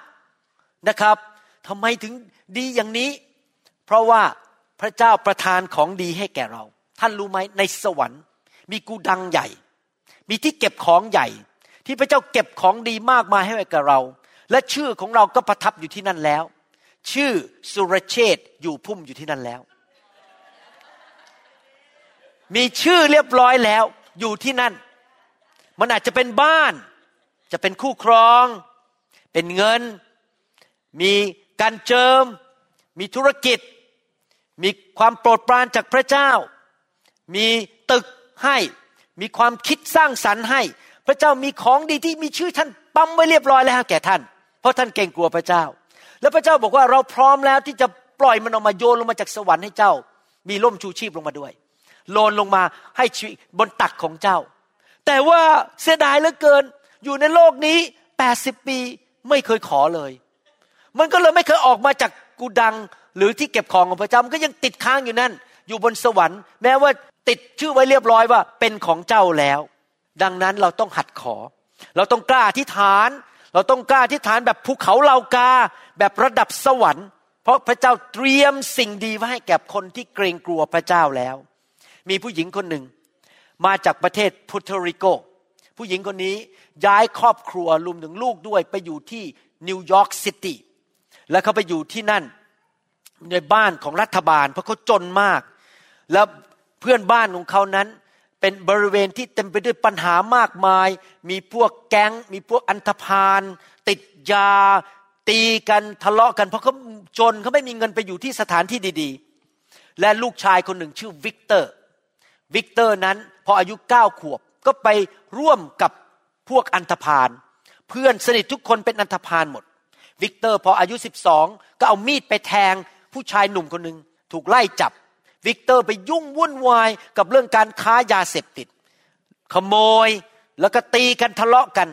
Speaker 2: นะครับทำไมถึงดีอย่างนี้ เพราะว่าพระเจ้าประทานของดีให้แก่เรา ท่านรู้ไหมในสวรรค์ มีกูดังใหญ่ มีที่เก็บของใหญ่ ที่พระเจ้าเก็บของดีมากมายให้แก่เรา และชื่อของเราก็ประทับอยู่ที่นั่นแล้ว ชื่อสุรเชษอยู่พุ่มอยู่ที่นั่นแล้ว มีชื่อเรียบร้อยแล้วอยู่ที่นั่น มันอาจจะเป็นบ้าน จะเป็นคู่ครอง เป็นเงิน มีการเจิม มีธุรกิจ มีความโปรดปรานจากพระเจ้า มีตึกให้ มีความคิดสร้างสรรค์ให้ พระเจ้ามีของดีที่มีชื่อท่านปั๊มไว้เรียบร้อยแล้วแก่ท่าน เพราะท่านเก่งกลัวพระเจ้า แล้วพระเจ้าบอกว่าเราพร้อมแล้วที่จะปล่อยมันออกมาโยนลงมาจากสวรรค์ให้เจ้า มีร่มชูชีพลงมาด้วยโลนลงมาให้ชีวิตบนตักของเจ้า แต่ว่าเสียดายเหลือเกินอยู่ในโลกนี้แปดสิบปีไม่เคยขอเลย มันก็เลยไม่เคยออกมาจากกูดัง หรือที่เก็บของของพระเจ้ามันก็ยังติดค้างอยู่นั่น อยู่บนสวรรค์ แม้ว่าติดชื่อไว้เรียบร้อยว่าเป็นของเจ้าแล้ว ดังนั้นเราต้องหัดขอ เราต้องกล้าที่ฐาน เราต้องกล้าอธิษฐานแบบภูเขาเลากา แบบระดับสวรรค์ เพราะพระเจ้าเตรียมสิ่งดีไว้ให้แก่คนที่เกรงกลัวพระเจ้าแล้ว มีผู้หญิงคนหนึ่ง มาจากประเทศเปอร์โตริโก ผู้หญิงคนนี้ย้ายครอบครัวรวมถึงลูกด้วยไปอยู่ที่นิวยอร์กซิตี้ แล้วเขาไปอยู่ที่นั่น ในบ้านของรัฐบาล เพราะเขาจนมาก แล้วเพื่อนบ้านของเขานั้น เป็นบริเวณที่เต็มไปด้วยปัญหามากมาย มีพวกแก๊ง มีพวกอันธพาลติดยา ตีกันทะเลาะกัน เพราะเขาจนเขาไม่มีเงินไปอยู่ที่สถานที่ดีๆ และลูกชายคนหนึ่งชื่อวิกเตอร์ วิกเตอร์นั้นพออายุเก้าขวบก็ไปร่วมกับพวกอันธพาลเพื่อนสนิททุกคนเป็นอันธพาลหมด วิกเตอร์พออายุสิบสองก็เอามีดไปแทงผู้ชายหนุ่มคนหนึ่งถูกไล่จับ วิกเตอร์ไปยุ่งวุ่นวายกับเรื่องการค้ายาเสพติด ขโมยแล้วก็ตีกันทะเลาะกัน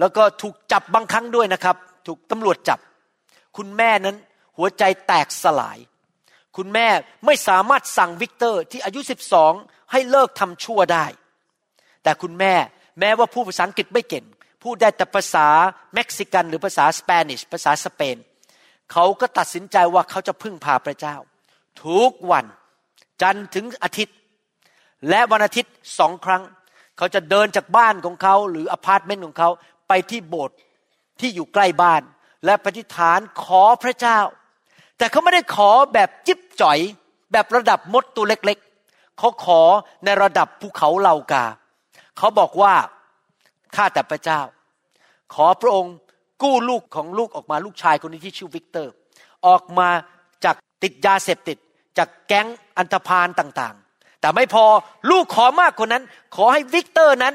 Speaker 2: แล้วก็ถูกจับบางครั้งด้วยนะครับ ถูกตำรวจจับ คุณแม่นั้นหัวใจแตกสลาย คุณแม่ไม่สามารถสั่งวิกเตอร์ที่อายุ 12 ให้เลิกทำชั่วได้ แต่คุณแม่แม้ว่าพูดภาษาอังกฤษไม่เก่ง พูดได้แต่ภาษาเม็กซิกันหรือภาษา Spanish ภาษาสเปน เขาก็ตัดสินใจว่าเขาจะพึ่งพาพระเจ้า ทุกวัน จันทร์ถึงอาทิตย์ และวันอาทิตย์สองครั้ง เขาจะเดินจากบ้านของเขาหรืออพาร์ตเมนต์ของเขาไปที่โบสถ์ที่อยู่ใกล้บ้าน และอธิษฐานขอพระเจ้า แต่เขาไม่ได้ขอแบบจิ๊บจ่อย แบบระดับมดตัวเล็กๆ เขาขอในระดับภูเขาเหล่ากา เขาบอกว่า ข้าแต่พระเจ้า ขอพระองค์กู้ลูกของลูกออกมาลูกชายคนนี้ที่ชื่อวิกเตอร์ ออกมาจากติดยาเสพติด จากแก๊งอันธพาลต่างๆ แต่ไม่พอลูกขอมากกว่านั้น ขอให้วิกเตอร์นั้น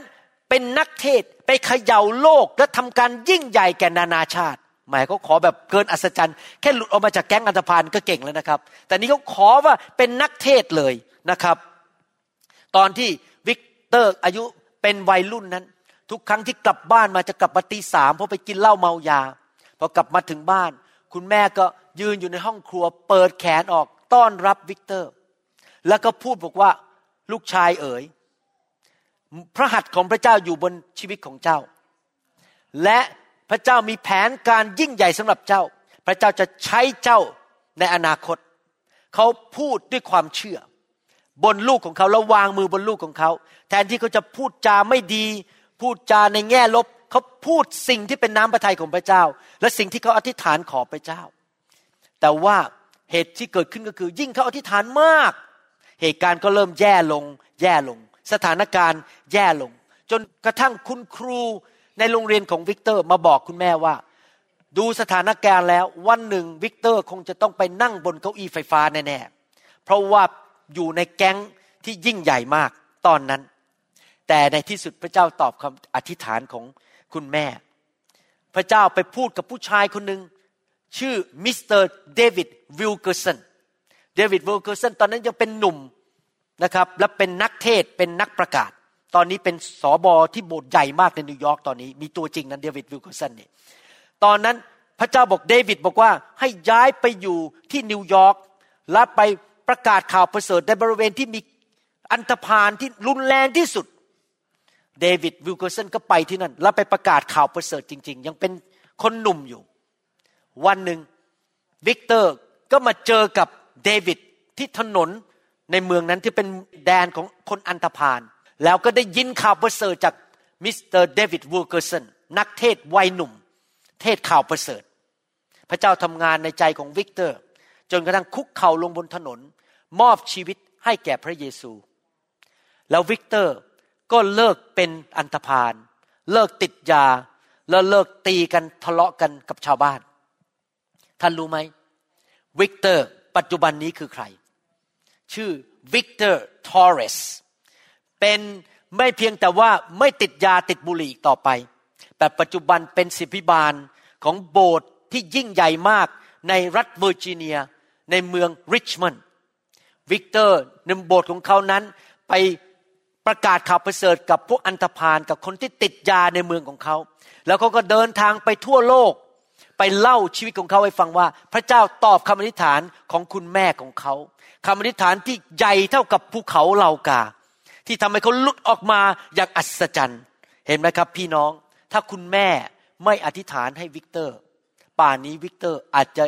Speaker 2: เป็นนักเทศน์ไปเขย่าโลกและทำการยิ่งใหญ่แก่นานาชาติ แม่เขาขอแบบเกินอัศจรรย์แค่หลุดออกมาจากแก๊งอันธพาลก็เก่งแล้วนะครับ แต่นี่เขาขอว่าเป็นนักเทศน์เลยนะครับ ตอนที่วิกเตอร์อายุเป็นวัยรุ่นนั้น ทุกครั้งที่กลับบ้านมาจะกลับมาตีสามเพราะไปกินเหล้าเมายา พอกลับมาถึงบ้าน คุณแม่ก็ยืนอยู่ในห้องครัว เปิดแขนออกต้อนรับวิกเตอร์ แล้วก็พูดบอกว่าลูกชายเอ๋ย พระหัตถ์ของพระเจ้าอยู่บนชีวิตของเจ้า และพระเจ้ามีแผนการยิ่งใหญ่สำหรับเจ้า พระเจ้าจะใช้เจ้าในอนาคต เขาพูดด้วยความเชื่อบนลูกของเขาแล้ววางมือบนลูกของเขา แทนที่เขาจะพูดจาไม่ดี พูดจาในแง่ลบเขาพูดสิ่งที่เป็นน้ำพระทัยของพระเจ้า และสิ่งที่เขาอธิษฐานขอพระเจ้า แต่ว่าเหตุที่เกิดขึ้นก็คือ ยิ่งเขาอธิษฐานมาก เหตุการณ์ก็เริ่มแย่ลง แย่ลง สถานการณ์แย่ลง จนกระทั่งคุณครูในโรงเรียนของวิกเตอร์มาบอกคุณแม่ว่า ดูสถานการณ์แล้ววันหนึ่งวิกเตอร์คงจะต้องไปนั่งบนเก้าอี้ไฟฟ้าแน่ๆเพราะว่าอยู่ในแก๊งที่ยิ่งใหญ่มากตอนนั้น แต่ในที่สุดพระเจ้าตอบคำอธิษฐานของคุณแม่ พระเจ้าไปพูดกับผู้ชายคนหนึ่งชื่อมิสเตอร์เดวิดวิลเกอร์สันเดวิดวิลเกอร์สันตอนนั้นยังเป็นหนุ่มนะครับและเป็นนักเทศน์เป็นนักประกาศ ตอนนี้เป็นสอบอที่โบสถ์ใหญ่มากในนิวยอร์กตอนนี้ มีตัวจริงนั้นเดวิดวิลเกอร์สันเนี่ยตอนนั้นพระเจ้าบอกเดวิดบอกว่าให้ย้ายไปอยู่ที่นิวยอร์กและไปประกาศข่าวประเสริฐในบริเวณที่มีอันธพาลที่รุนแรงที่สุด เดวิดวิลเกอร์สันก็ไปที่นั่น แล้วไปประกาศข่าวประเสริฐจริง ๆ ยังเป็นคนหนุ่มอยู่ วันหนึ่งวิกเตอร์ก็มาเจอกับเดวิดที่ถนนในเมืองนั้นที่เป็นแดนของคนอันธพาลแล้วก็ได้ยินข่าวประเสริฐจากมิสเตอร์เดวิดวิลเกอร์สันนักเทศน์วัยหนุ่ม เทศน์ข่าวประเสริฐ พระเจ้าทำงานในใจของวิกเตอร์ จนกระทั่งคุกเข่าลงบนถนน มอบชีวิตให้แก่พระเยซู แล้ววิกเตอร์ ก็เลิกเป็นอันธพาลเลิกติดยา แล้วเลิกตีกันทะเลาะกันกับชาวบ้าน ท่านรู้ไหมวิกเตอร์ ปัจจุบันนี้คือใคร ชื่อวิกเตอร์ทอร์เรสเป็นไม่เพียงแต่ว่าไม่ติดยาติดบุหรี่ต่อไป แต่ปัจจุบันเป็นศิษยาภิบาลของโบสถ์ที่ยิ่งใหญ่มากในรัฐเวอร์จิเนียในเมืองริชมอนด์วิกเตอร์ในโบสถ์ของเขานั้นไป ประกาศข่าวประเสริฐกับพวกอันธพาลกับคนที่ติดยาในเมืองของเขา แล้วเขาก็เดินทางไปทั่วโลก ไปเล่าชีวิตของเขาให้ฟังว่า พระเจ้าตอบคำอธิษฐานของคุณแม่ของเขาคำอธิษฐานที่ใหญ่เท่ากับภูเขาเหล่ากา ที่ทำให้เขาหลุดออกมาอย่างอัศจรรย์ เห็นไหมครับ พี่น้อง ถ้าคุณแม่ไม่อธิษฐานให้วิกเตอร์ ป่านนี้วิกเตอร์อาจจะ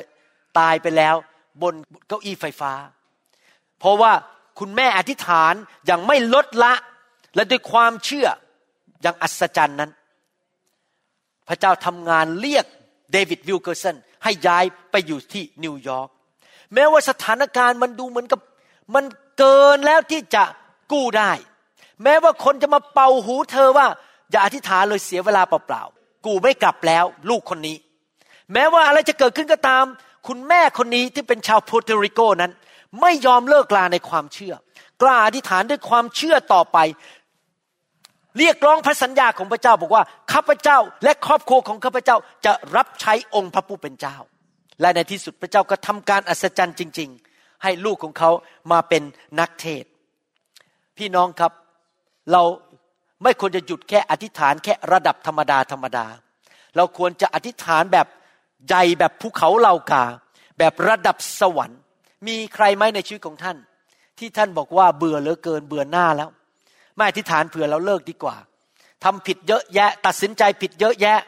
Speaker 2: ตายไปแล้วบนเก้าอี้ไฟฟ้า เพราะว่า คุณแม่อธิษฐานอย่างไม่ลดละ และด้วยความเชื่ออย่างอัศจรรย์นั้น พระเจ้าทำงานเรียกเดวิดวิลเกอร์สันให้ย้ายไปอยู่ที่นิวยอร์กแม้ว่าสถานการณ์มันดูเหมือนกับ มันเกินแล้วที่จะกู้ได้ แม้ว่าคนจะมาเป่าหูเธอว่า อย่าอธิษฐานเลยเสียเวลาเปล่าๆกูไม่กลับแล้ว ลูกคนนี้ แม้ว่าอะไรจะเกิดขึ้นก็ตาม คุณแม่คนนี้ที่เป็นชาวโปรตุริโกนั้น ไม่ยอมเลิกลาในความเชื่อ กล้าอธิษฐานด้วยความเชื่อต่อไป เรียกร้องพระสัญญาของพระเจ้าบอกว่าข้าพเจ้าและครอบครัวของข้าพเจ้าจะรับใช้องค์พระผู้เป็นเจ้า และในที่สุดพระเจ้าก็ทำการอัศจรรย์จริง ๆ ให้ลูกของเขามาเป็นนักเทศ พี่น้องครับเราไม่ควรจะหยุดแค่อธิษฐานแค่ระดับธรรมดาธรรมดา เราควรจะอธิษฐานแบบใหญ่แบบภูเขาเหล่ากา แบบระดับสวรรค์ มีใครไหมในชีวิตของท่าน ที่ท่านบอกว่าเบื่อเหลือเกินเบื่อหน้าแล้ว ไม่อธิษฐานเผื่อเราเลิกดีกว่าทำผิดเยอะแยะ ตัดสินใจผิดเยอะแยะ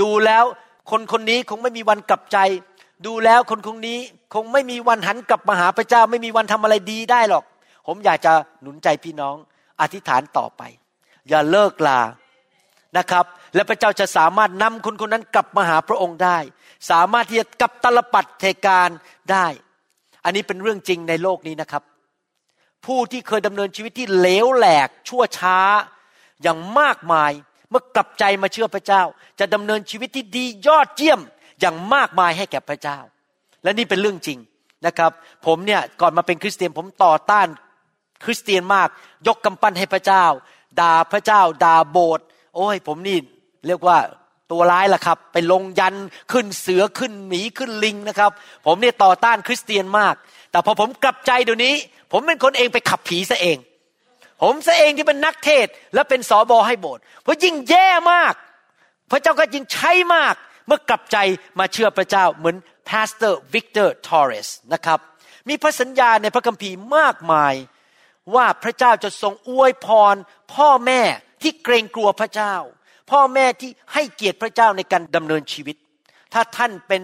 Speaker 2: ดูแล้วคนคนนี้คงไม่มีวันกลับใจ ดูแล้วคนคนนี้คงไม่มีวันหันกลับมาหาพระเจ้า ไม่มีวันทำอะไรดีได้หรอก ผมอยากจะหนุนใจพี่น้องอธิษฐานต่อไป อย่าเลิกลานะครับ และพระเจ้าจะสามารถนำคนคนนั้นกลับมาหาพระองค์ได้ สามารถที่จะกลับตลปัดเทการได้ อันนี้เป็นเรื่องจริงในโลกนี้นะครับ ผู้ที่เคยดำเนินชีวิตที่เลวแหลกชั่วช้าอย่างมากมาย เมื่อกลับใจมาเชื่อพระเจ้า จะดำเนินชีวิตที่ดียอดเยี่ยมอย่างมากมายให้แก่พระเจ้า และนี่เป็นเรื่องจริงนะครับ ผมเนี่ยก่อนมาเป็นคริสเตียนผมต่อต้านคริสเตียนมาก ยกกำปั้นให้พระเจ้าด่าพระเจ้าด่าโบสถ์โอ้ยผมนี่เรียกว่า ตัวร้ายล่ะครับ ไปลงยันขึ้นเสือขึ้นหมีขึ้นลิงนะครับ ผมเนี่ยต่อต้านคริสเตียนมาก แต่พอผมกลับใจเดี๋ยวนี้ ผมเป็นคนเองไปขับผีซะเอง ผมซะเองที่เป็นนักเทศน์และเป็น ศบ.ให้โบสถ์เพราะยิ่งแย่มาก พระเจ้าก็ยิ่งใช้มาก เมื่อกลับใจมาเชื่อพระเจ้าเหมือน pastor วิกเตอร์ทอร์เรสนะครับ มีพระสัญญาในพระคัมภีร์มากมายว่าพระเจ้าจะทรงอวยพร พ่อแม่ที่เกรงกลัวพระเจ้า พ่อแม่ที่ให้เกียรติพระเจ้าในการดำเนินชีวิต ถ้าท่านเป็น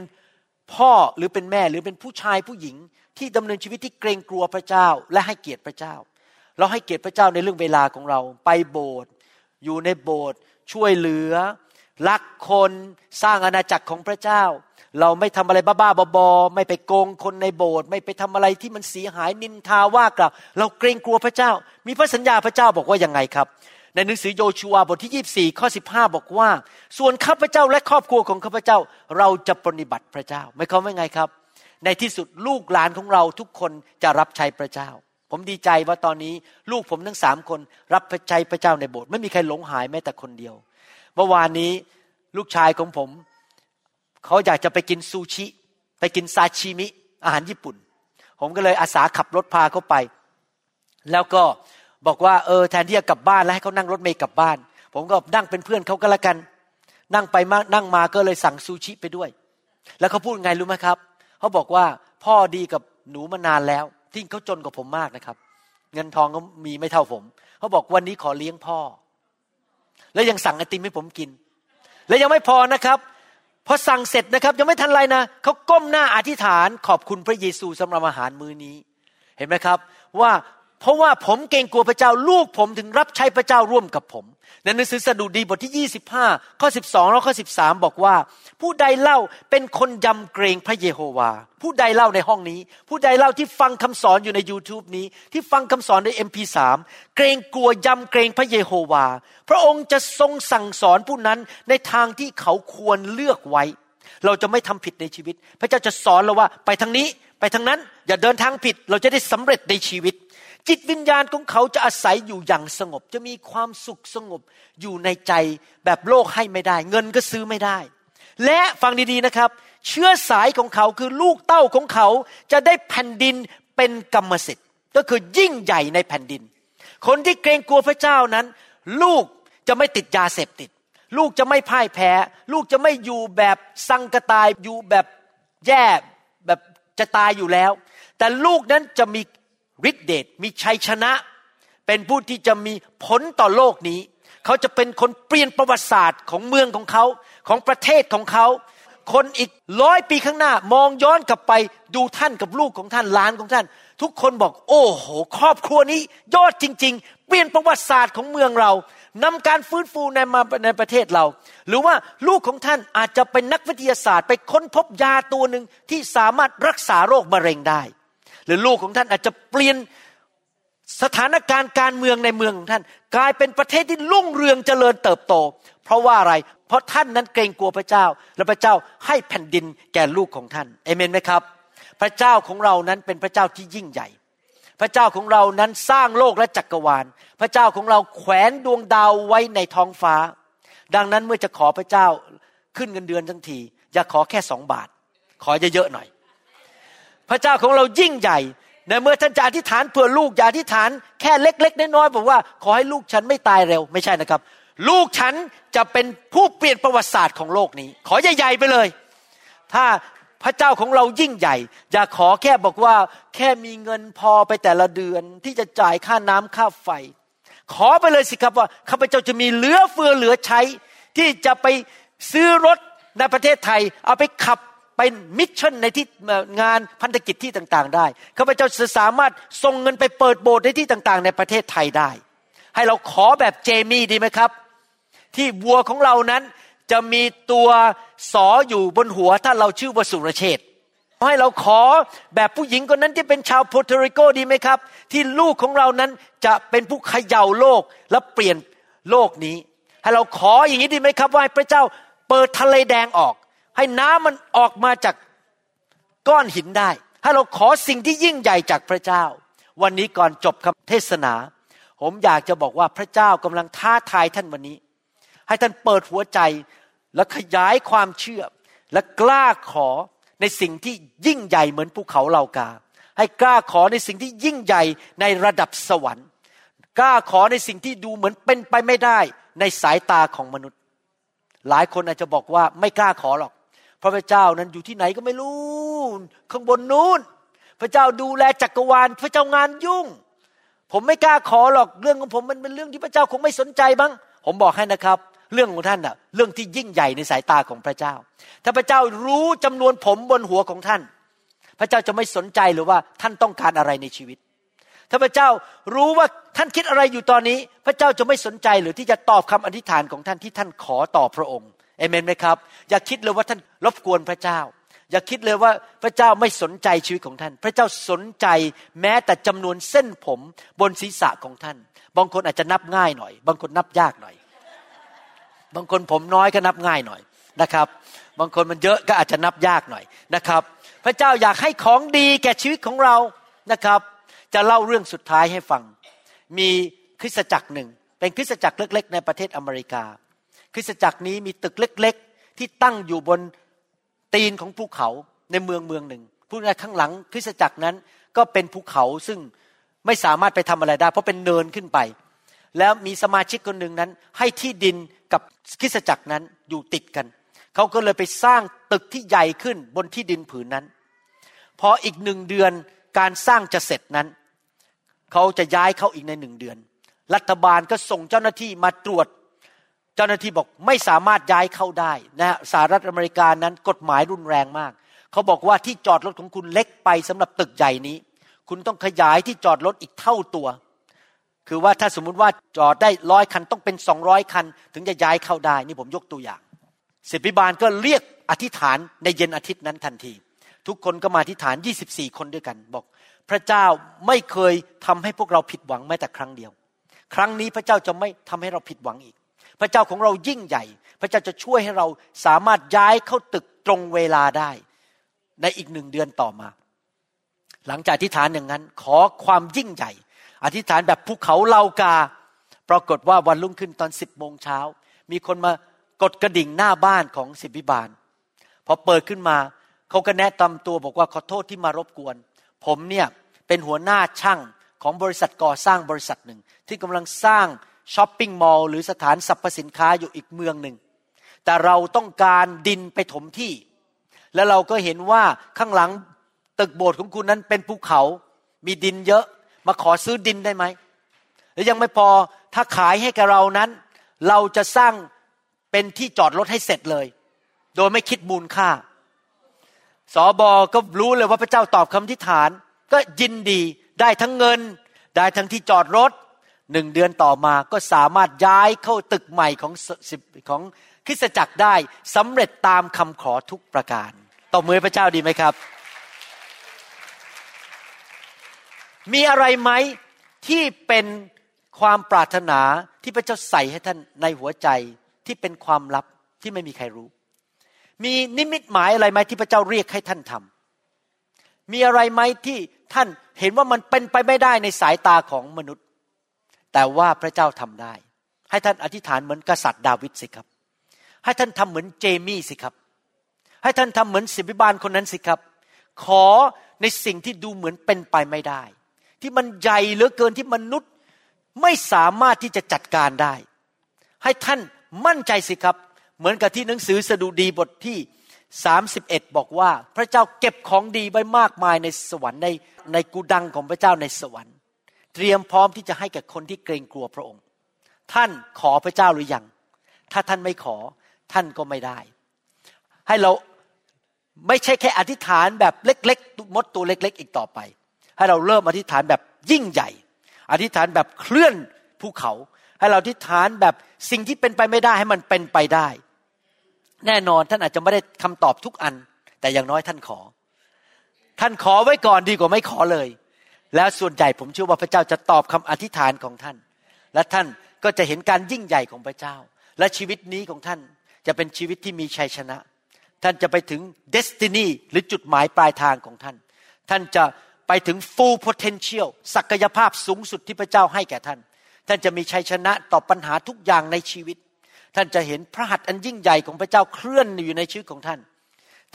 Speaker 2: พ่อหรือเป็นแม่หรือเป็นผู้ชายผู้หญิงที่ดำเนินชีวิตที่เกรงกลัวพระเจ้า และให้เกียรติพระเจ้า เราให้เกียรติพระเจ้าในเรื่องเวลาของเรา ไปโบสถ์อยู่ในโบสถ์ช่วยเหลือ รักคนสร้างอาณาจักรของพระเจ้า เราไม่ทำอะไรบ้าๆบอๆไม่ไปโกงคนในโบสถ์ไม่ไปทำอะไรที่มันเสียหายนินทาว่ากล่าวเราเกรงกลัวพระเจ้า มีพระสัญญาพระเจ้าบอกว่ายังไงครับ ในหนังสือโยชูวาบทที่ 24 ข้อ 15 บอกว่า ส่วนข้าพเจ้าและครอบครัวของข้าพเจ้าเราจะปฏิบัติพระเจ้าไม่เขาไม่ไงครับ ในที่สุดลูกหลานของเราทุกคนจะรับใช้พระเจ้า ผมดีใจว่าตอนนี้ลูกผมทั้งสามคนรับใช้พระเจ้าในโบสถ์ไม่มีใครหลงหายแม้แต่คนเดียวเมื่อวานนี้ลูกชายของผม เขาอยากจะไปกินซูชิ ไปกินซาชิมิอาหารญี่ปุ่น ผมก็เลยอาสาขับรถพาเขาไป แล้วก็ บอกว่าเออแทนที่จะกลับบ้านแล้วให้เขานั่งรถเมย์กลับบ้าน ผมก็นั่งเป็นเพื่อนเขาก็แล้วกัน นั่งไปมานั่งมาก็เลยสั่งซูชิไปด้วย แล้วเขาพูดไงรู้ไหมครับเขาบอกว่าพ่อดีกับหนูมานานแล้วที่เขาจนกว่าผมมากนะครับ เงินทองก็มีไม่เท่าผมเขาบอกวันนี้ขอเลี้ยงพ่อ แล้วยังสั่งไอติมให้ผมกิน และยังไม่พอนะครับพอสั่งเสร็จนะครับ ยังไม่ทันไรนะเขาก้มหน้าอธิษฐานขอบคุณพระเยซูสำหรับอาหารมื้อนี้ เห็นไหมครับ ว่า เพราะว่าผมเกรงกลัวพระเจ้าลูกผมถึงรับใช้พระเจ้าร่วมกับผมในหนังสือสดุดีบทที่ 25 ข้อ 12 แล้วข้อ 13 บอกว่า ผู้ใดเล่าเป็นคนยำเกรงพระเยโฮวา ผู้ใดเล่าในห้องนี้ ผู้ใดเล่าที่ฟังคำสอนอยู่ใน YouTube นี้ ที่ฟังคำสอนใน MP3 เกรงกลัวยำเกรงพระเยโฮวา พระองค์จะทรงสั่งสอนผู้นั้นในทางที่เขาควรเลือกไว้ เราจะไม่ทำผิดในชีวิต พระเจ้าจะสอนเราว่าไปทางนี้ไปทางนั้นอย่าเดินทางผิดเราจะได้สำเร็จในชีวิต จิตวิญญาณของเขาจะอาศัยอยู่อย่างสงบ จะมีความสุขสงบอยู่ในใจแบบโลกให้ไม่ได้ เงินก็ซื้อไม่ได้ และฟังดีๆนะครับ เชื้อสายของเขาคือลูกเต้าของเขาจะได้แผ่นดินเป็นกรรมสิทธิ์ ก็คือยิ่งใหญ่ในแผ่นดิน คนที่เกรงกลัวพระเจ้านั้น ลูกจะไม่ติดยาเสพติด ลูกจะไม่พ่ายแพ้ ลูกจะไม่อยู่แบบสังกตายอยู่แบบแย่แบบจะตายอยู่แล้ว แต่ลูกนั้นจะมี ฤทธิเดชมีชัยชนะ เป็นผู้ที่จะมีผลต่อโลกนี้ เขาจะเป็นคนเปลี่ยนประวัติศาสตร์ของเมืองของเขาของประเทศของเขา คนอีกร้อยปีข้างหน้ามองย้อนกลับไปดูท่านกับลูกของท่านล้านของท่าน ทุกคนบอก โอ้โห ครอบครัวนี้ ยอดจริง ๆ เปลี่ยนประวัติศาสตร์ของเมืองเรานำการฟื้นฟูในมาในประเทศเรา หรือว่าลูกของท่านอาจจะเป็นนักวิทยาศาสตร์ ไปค้นพบยาตัวหนึ่งที่สามารถรักษาโรคมะเร็งได้ หรือลูกของท่านอาจจะเปลี่ยนสถานการณ์การเมืองในเมืองของท่าน กลายเป็นประเทศที่รุ่งเรืองเจริญเติบโต เพราะว่าอะไร เพราะท่านนั้นเกรงกลัวพระเจ้า และพระเจ้าให้แผ่นดินแก่ลูกของท่านเอเมนไหมครับ พระเจ้าของเรานั้นเป็นพระเจ้าที่ยิ่งใหญ่ พระเจ้าของเรานั้นสร้างโลกและจักรวาล พระเจ้าของเราแขวนดวงดาวไว้ในท้องฟ้า ดังนั้นเมื่อจะขอพระเจ้าขึ้นเงินเดือนทั้งที อย่าขอแค่สองบาท ขอเยอะๆหน่อย พระเจ้าของเรายิ่งใหญ่ในเมื่อท่านจะอธิษฐานเพื่อลูกอย่าอธิษฐานแค่เล็ก ๆ น้อยๆบอกว่าขอให้ลูกฉันไม่ตายเร็วไม่ใช่นะครับ ลูกฉันจะเป็นผู้เปลี่ยนประวัติศาสตร์ของโลกนี้ ขอใหญ่ๆไปเลย ถ้าพระเจ้าของเรายิ่งใหญ่ อย่าขอแค่บอกว่าแค่มีเงินพอไปแต่ละเดือนที่จะจ่ายค่าน้ำค่าไฟ ขอไปเลยสิครับว่าข้าพเจ้าจะมีเหลือเฟือเหลือใช้ ที่จะไปซื้อรถในประเทศไทย เอาไปขับ ไป mission ในที่งานพันธกิจที่ต่างๆ ได้ข้าพเจ้าจะสามารถส่งเงินไปเปิดโบสถ์ในที่ต่างๆ ในประเทศไทยได้ ให้เราขอแบบเจมี่ดีไหมครับ ที่วัวของเรานั้นจะมีตัวสออยู่บนหัวถ้าเราชื่อว่าสุรเชษให้เราขอแบบผู้หญิงคนนั้นที่เป็นชาวโปรตุริโกดีไหมครับ ที่ลูกของเรานั้นจะเป็นผู้เขย่าโลกและเปลี่ยนโลกนี้ ให้เราขออย่างนี้ดีไหมครับ ว่าพระเจ้าเปิดทะเลแดงออก ให้น้ำมันออกมาจากก้อนหินได้ ให้เราขอสิ่งที่ยิ่งใหญ่จากพระเจ้า วันนี้ก่อนจบคำเทศนา ผมอยากจะบอกว่าพระเจ้ากำลังท้าทายท่านวันนี้ ให้ท่านเปิดหัวใจและขยายความเชื่อ และกล้าขอในสิ่งที่ยิ่งใหญ่เหมือนภูเขาเหล่ากา ให้กล้าขอในสิ่งที่ยิ่งใหญ่ในระดับสวรรค์ กล้าขอในสิ่งที่ดูเหมือนเป็นไปไม่ได้ในสายตาของมนุษย์ หลายคนอาจจะบอกว่าไม่กล้าขอหรอก พระพระเจ้านั้นอยู่ที่ไหนก็ไม่รู้ ข้างบนนู้น พระเจ้าดูแลจักรวาล พระเจ้างานยุ่ง ผมไม่กล้าขอหรอกเรื่องของผมมันเป็นเรื่องที่พระเจ้าคงไม่สนใจบ้าง ผมบอกให้นะครับ เรื่องของท่านอะเรื่องที่ยิ่งใหญ่ในสายตาของพระเจ้า ถ้าพระเจ้ารู้จำนวนผมบนหัวของท่าน พระเจ้าจะไม่สนใจหรือว่าท่านต้องการอะไรในชีวิตถ้าพระเจ้ารู้ว่าท่านคิดอะไรอยู่ตอนนี้ พระเจ้าจะไม่สนใจหรือที่จะตอบคำอธิษฐานของท่านที่ท่านขอต่อพระองค์ เอเมนไหมครับ อย่าคิดเลยว่าท่านรบกวนพระเจ้า อย่าคิดเลยว่าพระเจ้าไม่สนใจชีวิตของท่าน พระเจ้าสนใจแม้แต่จำนวนเส้นผมบนศีรษะของท่าน บางคนอาจจะนับง่ายหน่อย บางคนนับยากหน่อย บางคนผมน้อยก็นับง่ายหน่อยนะครับ บางคนมันเยอะก็อาจจะนับยากหน่อยนะครับ พระเจ้าอยากให้ของดีแก่ชีวิตของเรานะครับ จะเล่าเรื่องสุดท้ายให้ฟัง มีคริสตจักรหนึ่ง เป็นคริสตจักรเล็ก ๆ ในประเทศอเมริกา ริสตจักรนี้มีตึกเล็ก ๆ ที่ตั้งอยู่บนตีนของภูเขาในเมืองเมืองหนึ่งพูดง่ายข้างหลังคริสตจักรนั้นก็เป็นภูเขาซึ่งไม่สามารถไปทำอะไรได้ เพราะเป็นเนินขึ้นไป แล้วมีสมาชิกคนหนึ่งนั้น ให้ที่ดินกับคริสจักรนั้นอยู่ติดกัน เขาก็เลยไปสร้างตึกที่ใหญ่ขึ้นบนที่ดินผืนนั้น พออีกหนึ่งเดือนการสร้างจะเสร็จนั้น เขาจะย้ายเข้าอีกในหนึ่งเดือน รัฐบาลก็ส่งเจ้าหน้าที่มาตรวจ เจ้าหน้าที่บอกไม่สามารถย้ายเข้าได้นะสหรัฐอเมริกานั้นกฎหมายรุนแรงมาก เขาบอกว่าที่จอดรถของคุณเล็กไปสำหรับตึกใหญ่นี้ คุณต้องขยายที่จอดรถอีกเท่าตัว คือว่าถ้าสมมุติว่าจอดได้ร้อยคันต้องเป็นสองร้อยคัน ถึงจะย้ายเข้าได้ นี่ผมยกตัวอย่างศิบิบาลก็เรียกอธิษฐานในเย็นอาทิตย์นั้นทันที ทุกคนก็มาอธิษฐาน 24 คนด้วยกันบอก พระเจ้าไม่เคยทำให้พวกเราผิดหวังแม้แต่ครั้งเดียว ครั้งนี้พระเจ้าจะไม่ทำให้เราผิดหวังอีก พระเจ้าของเรายิ่งใหญ่ พระเจ้าจะช่วยให้เราสามารถย้ายเข้าตึกตรงเวลาได้ ในอีกหนึ่งเดือนต่อมา หลังจากอธิษฐานอย่างนั้น ขอความยิ่งใหญ่ อธิษฐานแบบภูเขาเลากา ปรากฏว่าวันรุ่งขึ้นตอนสิบโมงเช้า มีคนมากดกระดิ่งหน้าบ้านของสิบิบาลพอเปิดขึ้นมาเขาก็แนะนำตัวบอกว่าขอโทษที่มารบกวน ผมเนี่ยเป็นหัวหน้าช่างของบริษัทก่อสร้างบริษัทหนึ่ง ที่กำลังสร้าง ช้อปปิ้งมอลล์หรือสถานสรรพสินค้าอยู่อีกเมืองหนึ่ง แต่เราต้องการดินไปถมที่ แล้วเราก็เห็นว่าข้างหลังตึกโบสถ์ของคุณนั้นเป็นภูเขา มีดินเยอะ มาขอซื้อดินได้ไหมหรือยังไม่พอถ้าขายให้กับเรานั้น เราจะสร้างเป็นที่จอดรถให้เสร็จเลย โดยไม่คิดมูลค่า สอบอก็รู้เลยว่าพระเจ้าตอบคำทิฐาน ก็ยินดีได้ทั้งเงิน ได้ทั้งที่จอดรถ หนึ่งเดือนต่อมาก็สามารถย้ายเข้าตึกใหม่ของของคริสตจักรได้สำเร็จตามคำขอทุกประการต่อมือพระเจ้าดีไหมครับ มีอะไรไหมที่เป็นความปรารถนาที่พระเจ้าใส่ให้ท่านในหัวใจที่เป็นความลับที่ไม่มีใครรู้ มีนิมิตหมายอะไรไหมที่พระเจ้าเรียกให้ท่านทำมีอะไรไหมที่ท่านเห็นว่ามันเป็นไปไม่ได้ในสายตาของมนุษย์ แต่ว่าพระเจ้าทำได้ ให้ท่านอธิษฐานเหมือนกษัตริย์ดาวิดสิครับ ให้ท่านทำเหมือนเจมี่สิครับ ให้ท่านทำเหมือนสิบิบาลคนนั้นสิครับ ขอในสิ่งที่ดูเหมือนเป็นไปไม่ได้ ที่มันใหญ่เหลือเกินที่มนุษย์ไม่สามารถที่จะจัดการได้ ให้ท่านมั่นใจสิครับ เหมือนกับที่หนังสือสดุดีบทที่31 บอกว่า พระเจ้าเก็บของดีไว้มากมายในสวรรค์ในในกูดังของพระเจ้าในสวรรค์ เตรียมพร้อมที่จะให้กับคนที่เกรงกลัวพระองค์ ท่านขอพระเจ้าหรือยัง ถ้าท่านไม่ขอท่านก็ไม่ได้ ให้เราไม่ใช่แค่อธิษฐานแบบเล็กๆมดตัวเล็ก ๆ อีกต่อไป ให้เราเริ่มอธิษฐานแบบยิ่งใหญ่ อธิษฐานแบบเคลื่อนภูเขา ให้เราอธิษฐานแบบสิ่งที่เป็นไปไม่ได้ให้มันเป็นไปได้ แน่นอนท่านอาจจะไม่ได้คำตอบทุกอัน แต่อย่างน้อยท่านขอ ท่านขอไว้ก่อนดีกว่าไม่ขอเลย แล้วส่วนใหญ่ผมเชื่อว่าพระเจ้าจะตอบคำอธิษฐานของท่าน และท่านก็จะเห็นการยิ่งใหญ่ของพระเจ้า และชีวิตนี้ของท่านจะเป็นชีวิตที่มีชัยชนะ ท่านจะไปถึงเดสตินีหรือจุดหมายปลายทางของท่าน ท่านจะไปถึง full potential ศักยภาพสูงสุดที่พระเจ้าให้แก่ท่าน ท่านจะมีชัยชนะต่อปัญหาทุกอย่างในชีวิต ท่านจะเห็นพระหัตถ์อันยิ่งใหญ่ของพระเจ้าเคลื่อนอยู่ในชีวิตของท่าน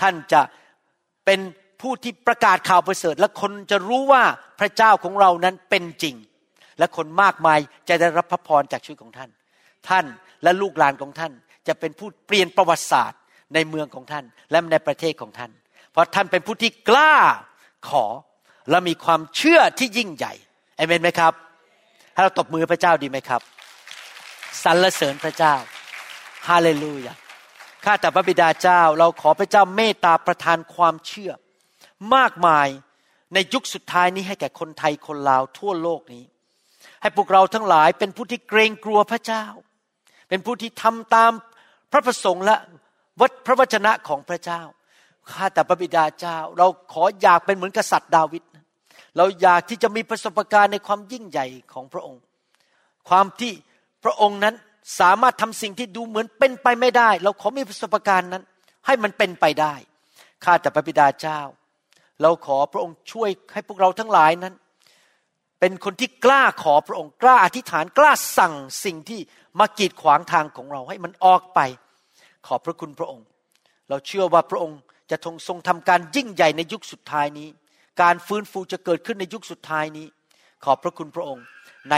Speaker 2: ท่านจะเป็น ผู้ที่ประกาศข่าวประเสริฐ และคนจะรู้ว่าพระเจ้าของเรานั้นเป็นจริง และคนมากมายจะได้รับพระพรจากชีวิตของท่าน ท่านและลูกหลานของท่าน จะเป็นผู้เปลี่ยนประวัติศาสตร์ในเมืองของท่าน และในประเทศของท่าน เพราะท่านเป็นผู้ที่กล้าขอและมีความเชื่อที่ยิ่งใหญ่เอเมนไหมครับให้เราตบมือพระเจ้าดีไหมครับสรรเสริญพระเจ้าฮาเลลูยาข้าแต่พระบิดาเจ้า เราขอพระเจ้าเมตตาประทานความเชื่อ มากมายในยุคสุดท้ายนี้ให้แก่คนไทยคนลาวทั่วโลกนี้ ให้พวกเราทั้งหลายเป็นผู้ที่เกรงกลัวพระเจ้า เป็นผู้ที่ทำตามพระประสงค์และวัดพระวจนะของพระเจ้าข้าแต่พระบิดาเจ้า เราขออยากเป็นเหมือนกษัตริย์ดาวิดเราอยากที่จะมีประสบการณ์ในความยิ่งใหญ่ของพระองค์ ความที่พระองค์นั้นสามารถทำสิ่งที่ดูเหมือนเป็นไปไม่ได้ เราขอมีประสบการณ์นั้น ให้มันเป็นไปได้ข้าแต่พระบิดาเจ้า เราขอพระองค์ช่วยให้พวกเราทั้งหลายนั้น เป็นคนที่กล้าขอพระองค์กล้าอธิษฐานกล้าสั่งสิ่งที่มากีดขวางทางของเราให้มันออกไป ขอบพระคุณพระองค์ เราเชื่อว่าพระองค์จะทรงทรงทำการยิ่งใหญ่ในยุคสุดท้ายนี้ การฟื้นฟูจะเกิดขึ้นในยุคสุดท้ายนี้ ขอบพระคุณพระองค์ ใน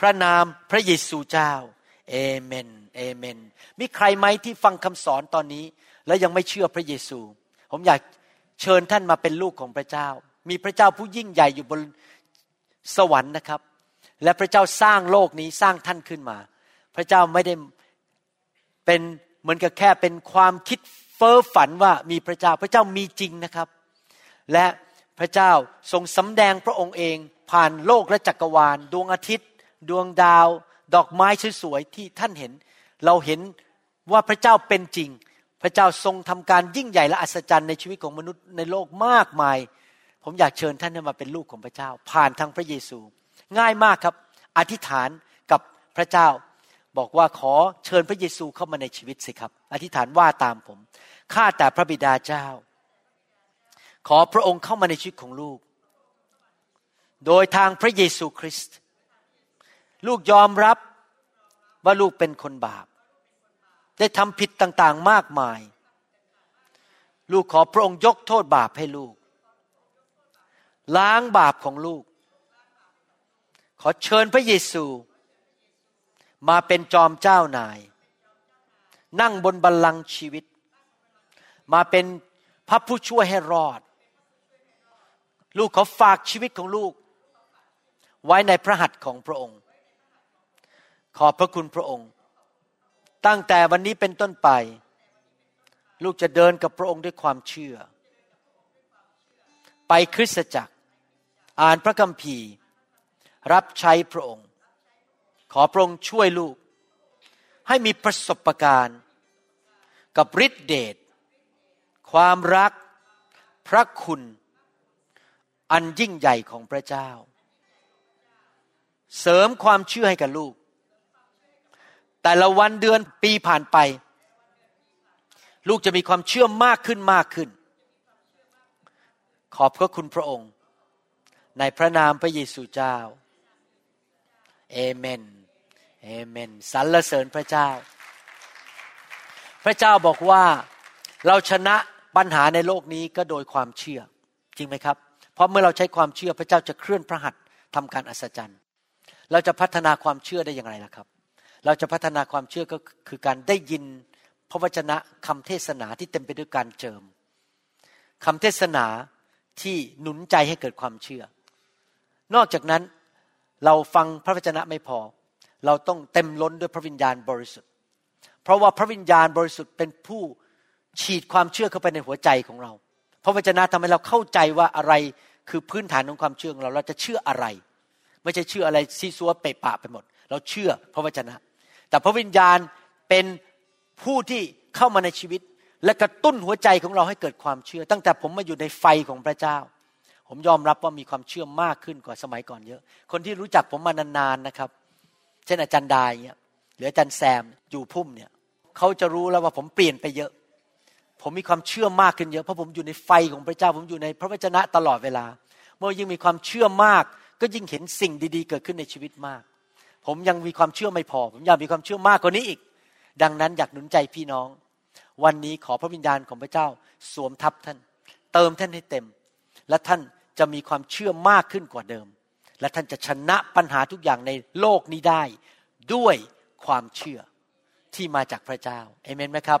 Speaker 2: พระนามพระเยซูเจ้าเอเมนเอเมน มีใครไหมที่ฟังคำสอนตอนนี้ แล้วยังไม่เชื่อพระเยซู ผมอยาก เชิญท่านมาเป็นลูกของพระเจ้า มีพระเจ้าผู้ยิ่งใหญ่อยู่บนสวรรค์นะครับ และพระเจ้าสร้างโลกนี้สร้างท่านขึ้นมา พระเจ้าไม่ได้เป็นเหมือนกับแค่เป็นความคิดเฟ้อฝันว่ามีพระเจ้าพระเจ้ามีจริงนะครับ และพระเจ้าทรงสำแดงพระองค์เอง ผ่านโลกและจักรวาล ดวงอาทิตย์ ดวงดาว ดอกไม้สวยๆที่ท่านเห็น เราเห็นว่าพระเจ้าเป็นจริง พระเจ้าทรงทำการยิ่งใหญ่และอัศจรรย์ในชีวิตของมนุษย์ในโลกมากมาย ผมอยากเชิญท่านให้มาเป็นลูกของพระเจ้า ผ่านทางพระเยซู ง่ายมากครับ อธิษฐานกับพระเจ้า บอกว่าขอเชิญพระเยซูเข้ามาในชีวิตสิครับ อธิษฐานว่าตามผมข้าแต่พระบิดาเจ้า ขอพระองค์เข้ามาในชีวิตของลูก โดยทางพระเยซูคริสต์ลูกยอมรับว่าลูกเป็นคนบาป ได้ทำผิดต่างๆมากมาย ลูกขอพระองค์ยกโทษบาปให้ลูก ล้างบาปของลูก ขอเชิญพระเยซู มาเป็นจอมเจ้านาย นั่งบนบัลลังก์ชีวิต มาเป็นพระผู้ช่วยให้รอด ลูกขอฝากชีวิตของลูก ไว้ในพระหัตถ์ของพระองค์ ขอบพระคุณพระองค์ ตั้งแต่วันนี้เป็นต้นไป ลูกจะเดินกับพระองค์ด้วยความเชื่อ ไปคริสตจักร อ่านพระคัมภีร์ รับใช้พระองค์ ขอพระองค์ช่วยลูก ให้มีประสบการณ์ กับฤทธิเดชความรักพระคุณ อันยิ่งใหญ่ของพระเจ้า เสริมความเชื่อให้กับลูก แต่ละวันเดือนปีผ่านไป ลูกจะมีความเชื่อมากขึ้นมากขึ้น ขอบพระคุณพระองค์ ในพระนามพระเยซูเจ้าเอเมนเอเมนสรรเสริญพระเจ้า พระเจ้าบอกว่าเราชนะปัญหาในโลกนี้ก็โดยความเชื่อ จริงไหมครับ เพราะเมื่อเราใช้ความเชื่อพระเจ้าจะเคลื่อนพระหัตถ์ทำการอัศจรรย์ เราจะพัฒนาความเชื่อได้อย่างไรล่ะครับ เราจะพัฒนาความเชื่อก็คือการได้ยินพระวจนะคำเทศนาที่เต็มไปด้วยการเจิมคำเทศนาที่หนุนใจให้เกิดความเชื่อ นอกจากนั้นเราฟังพระวจนะไม่พอ เราต้องเต็มล้นด้วยพระวิญญาณบริสุทธิ์ เพราะว่าพระวิญญาณบริสุทธิ์เป็นผู้ฉีดความเชื่อเข้าไปในหัวใจของเรา พระวจนะทำให้เราเข้าใจว่าอะไรคือพื้นฐานของความเชื่อของเรา เราจะเชื่ออะไร ไม่ใช่เชื่ออะไรซีซัวเปะปะไปหมด เราเชื่อพระวจนะ แต่พระวิญญาณเป็นผู้ที่เข้ามาในชีวิต และกระตุ้นหัวใจของเราให้เกิดความเชื่อ ตั้งแต่ผมมาอยู่ในไฟของพระเจ้า ผมยอมรับว่ามีความเชื่อมากขึ้นกว่าสมัยก่อนเยอะ คนที่รู้จักผมมานานๆนะครับ เช่นอาจารย์ดายเนี่ยหรืออาจารย์แซมอยู่พุ่มเนี่ยเขาจะรู้แล้วว่าผมเปลี่ยนไปเยอะ ผมมีความเชื่อมากขึ้นเยอะเพราะผมอยู่ในไฟของพระเจ้า ผมอยู่ในพระวจนะตลอดเวลา เมื่อยิ่งมีความเชื่อมาก ก็ยิ่งเห็นสิ่งดี ๆ เกิดขึ้นในชีวิตมาก ผมยังมีความเชื่อไม่พอ ผมอยากมีความเชื่อมากกว่านี้อีก ดังนั้นอยากหนุนใจพี่น้อง วันนี้ขอพระวิญญาณของพระเจ้าสวมทับท่าน เติมท่านให้เต็ม และท่านจะมีความเชื่อมากขึ้นกว่าเดิม และท่านจะชนะปัญหาทุกอย่างในโลกนี้ได้ ด้วยความเชื่อที่มาจากพระเจ้าเอเมนไหมครับ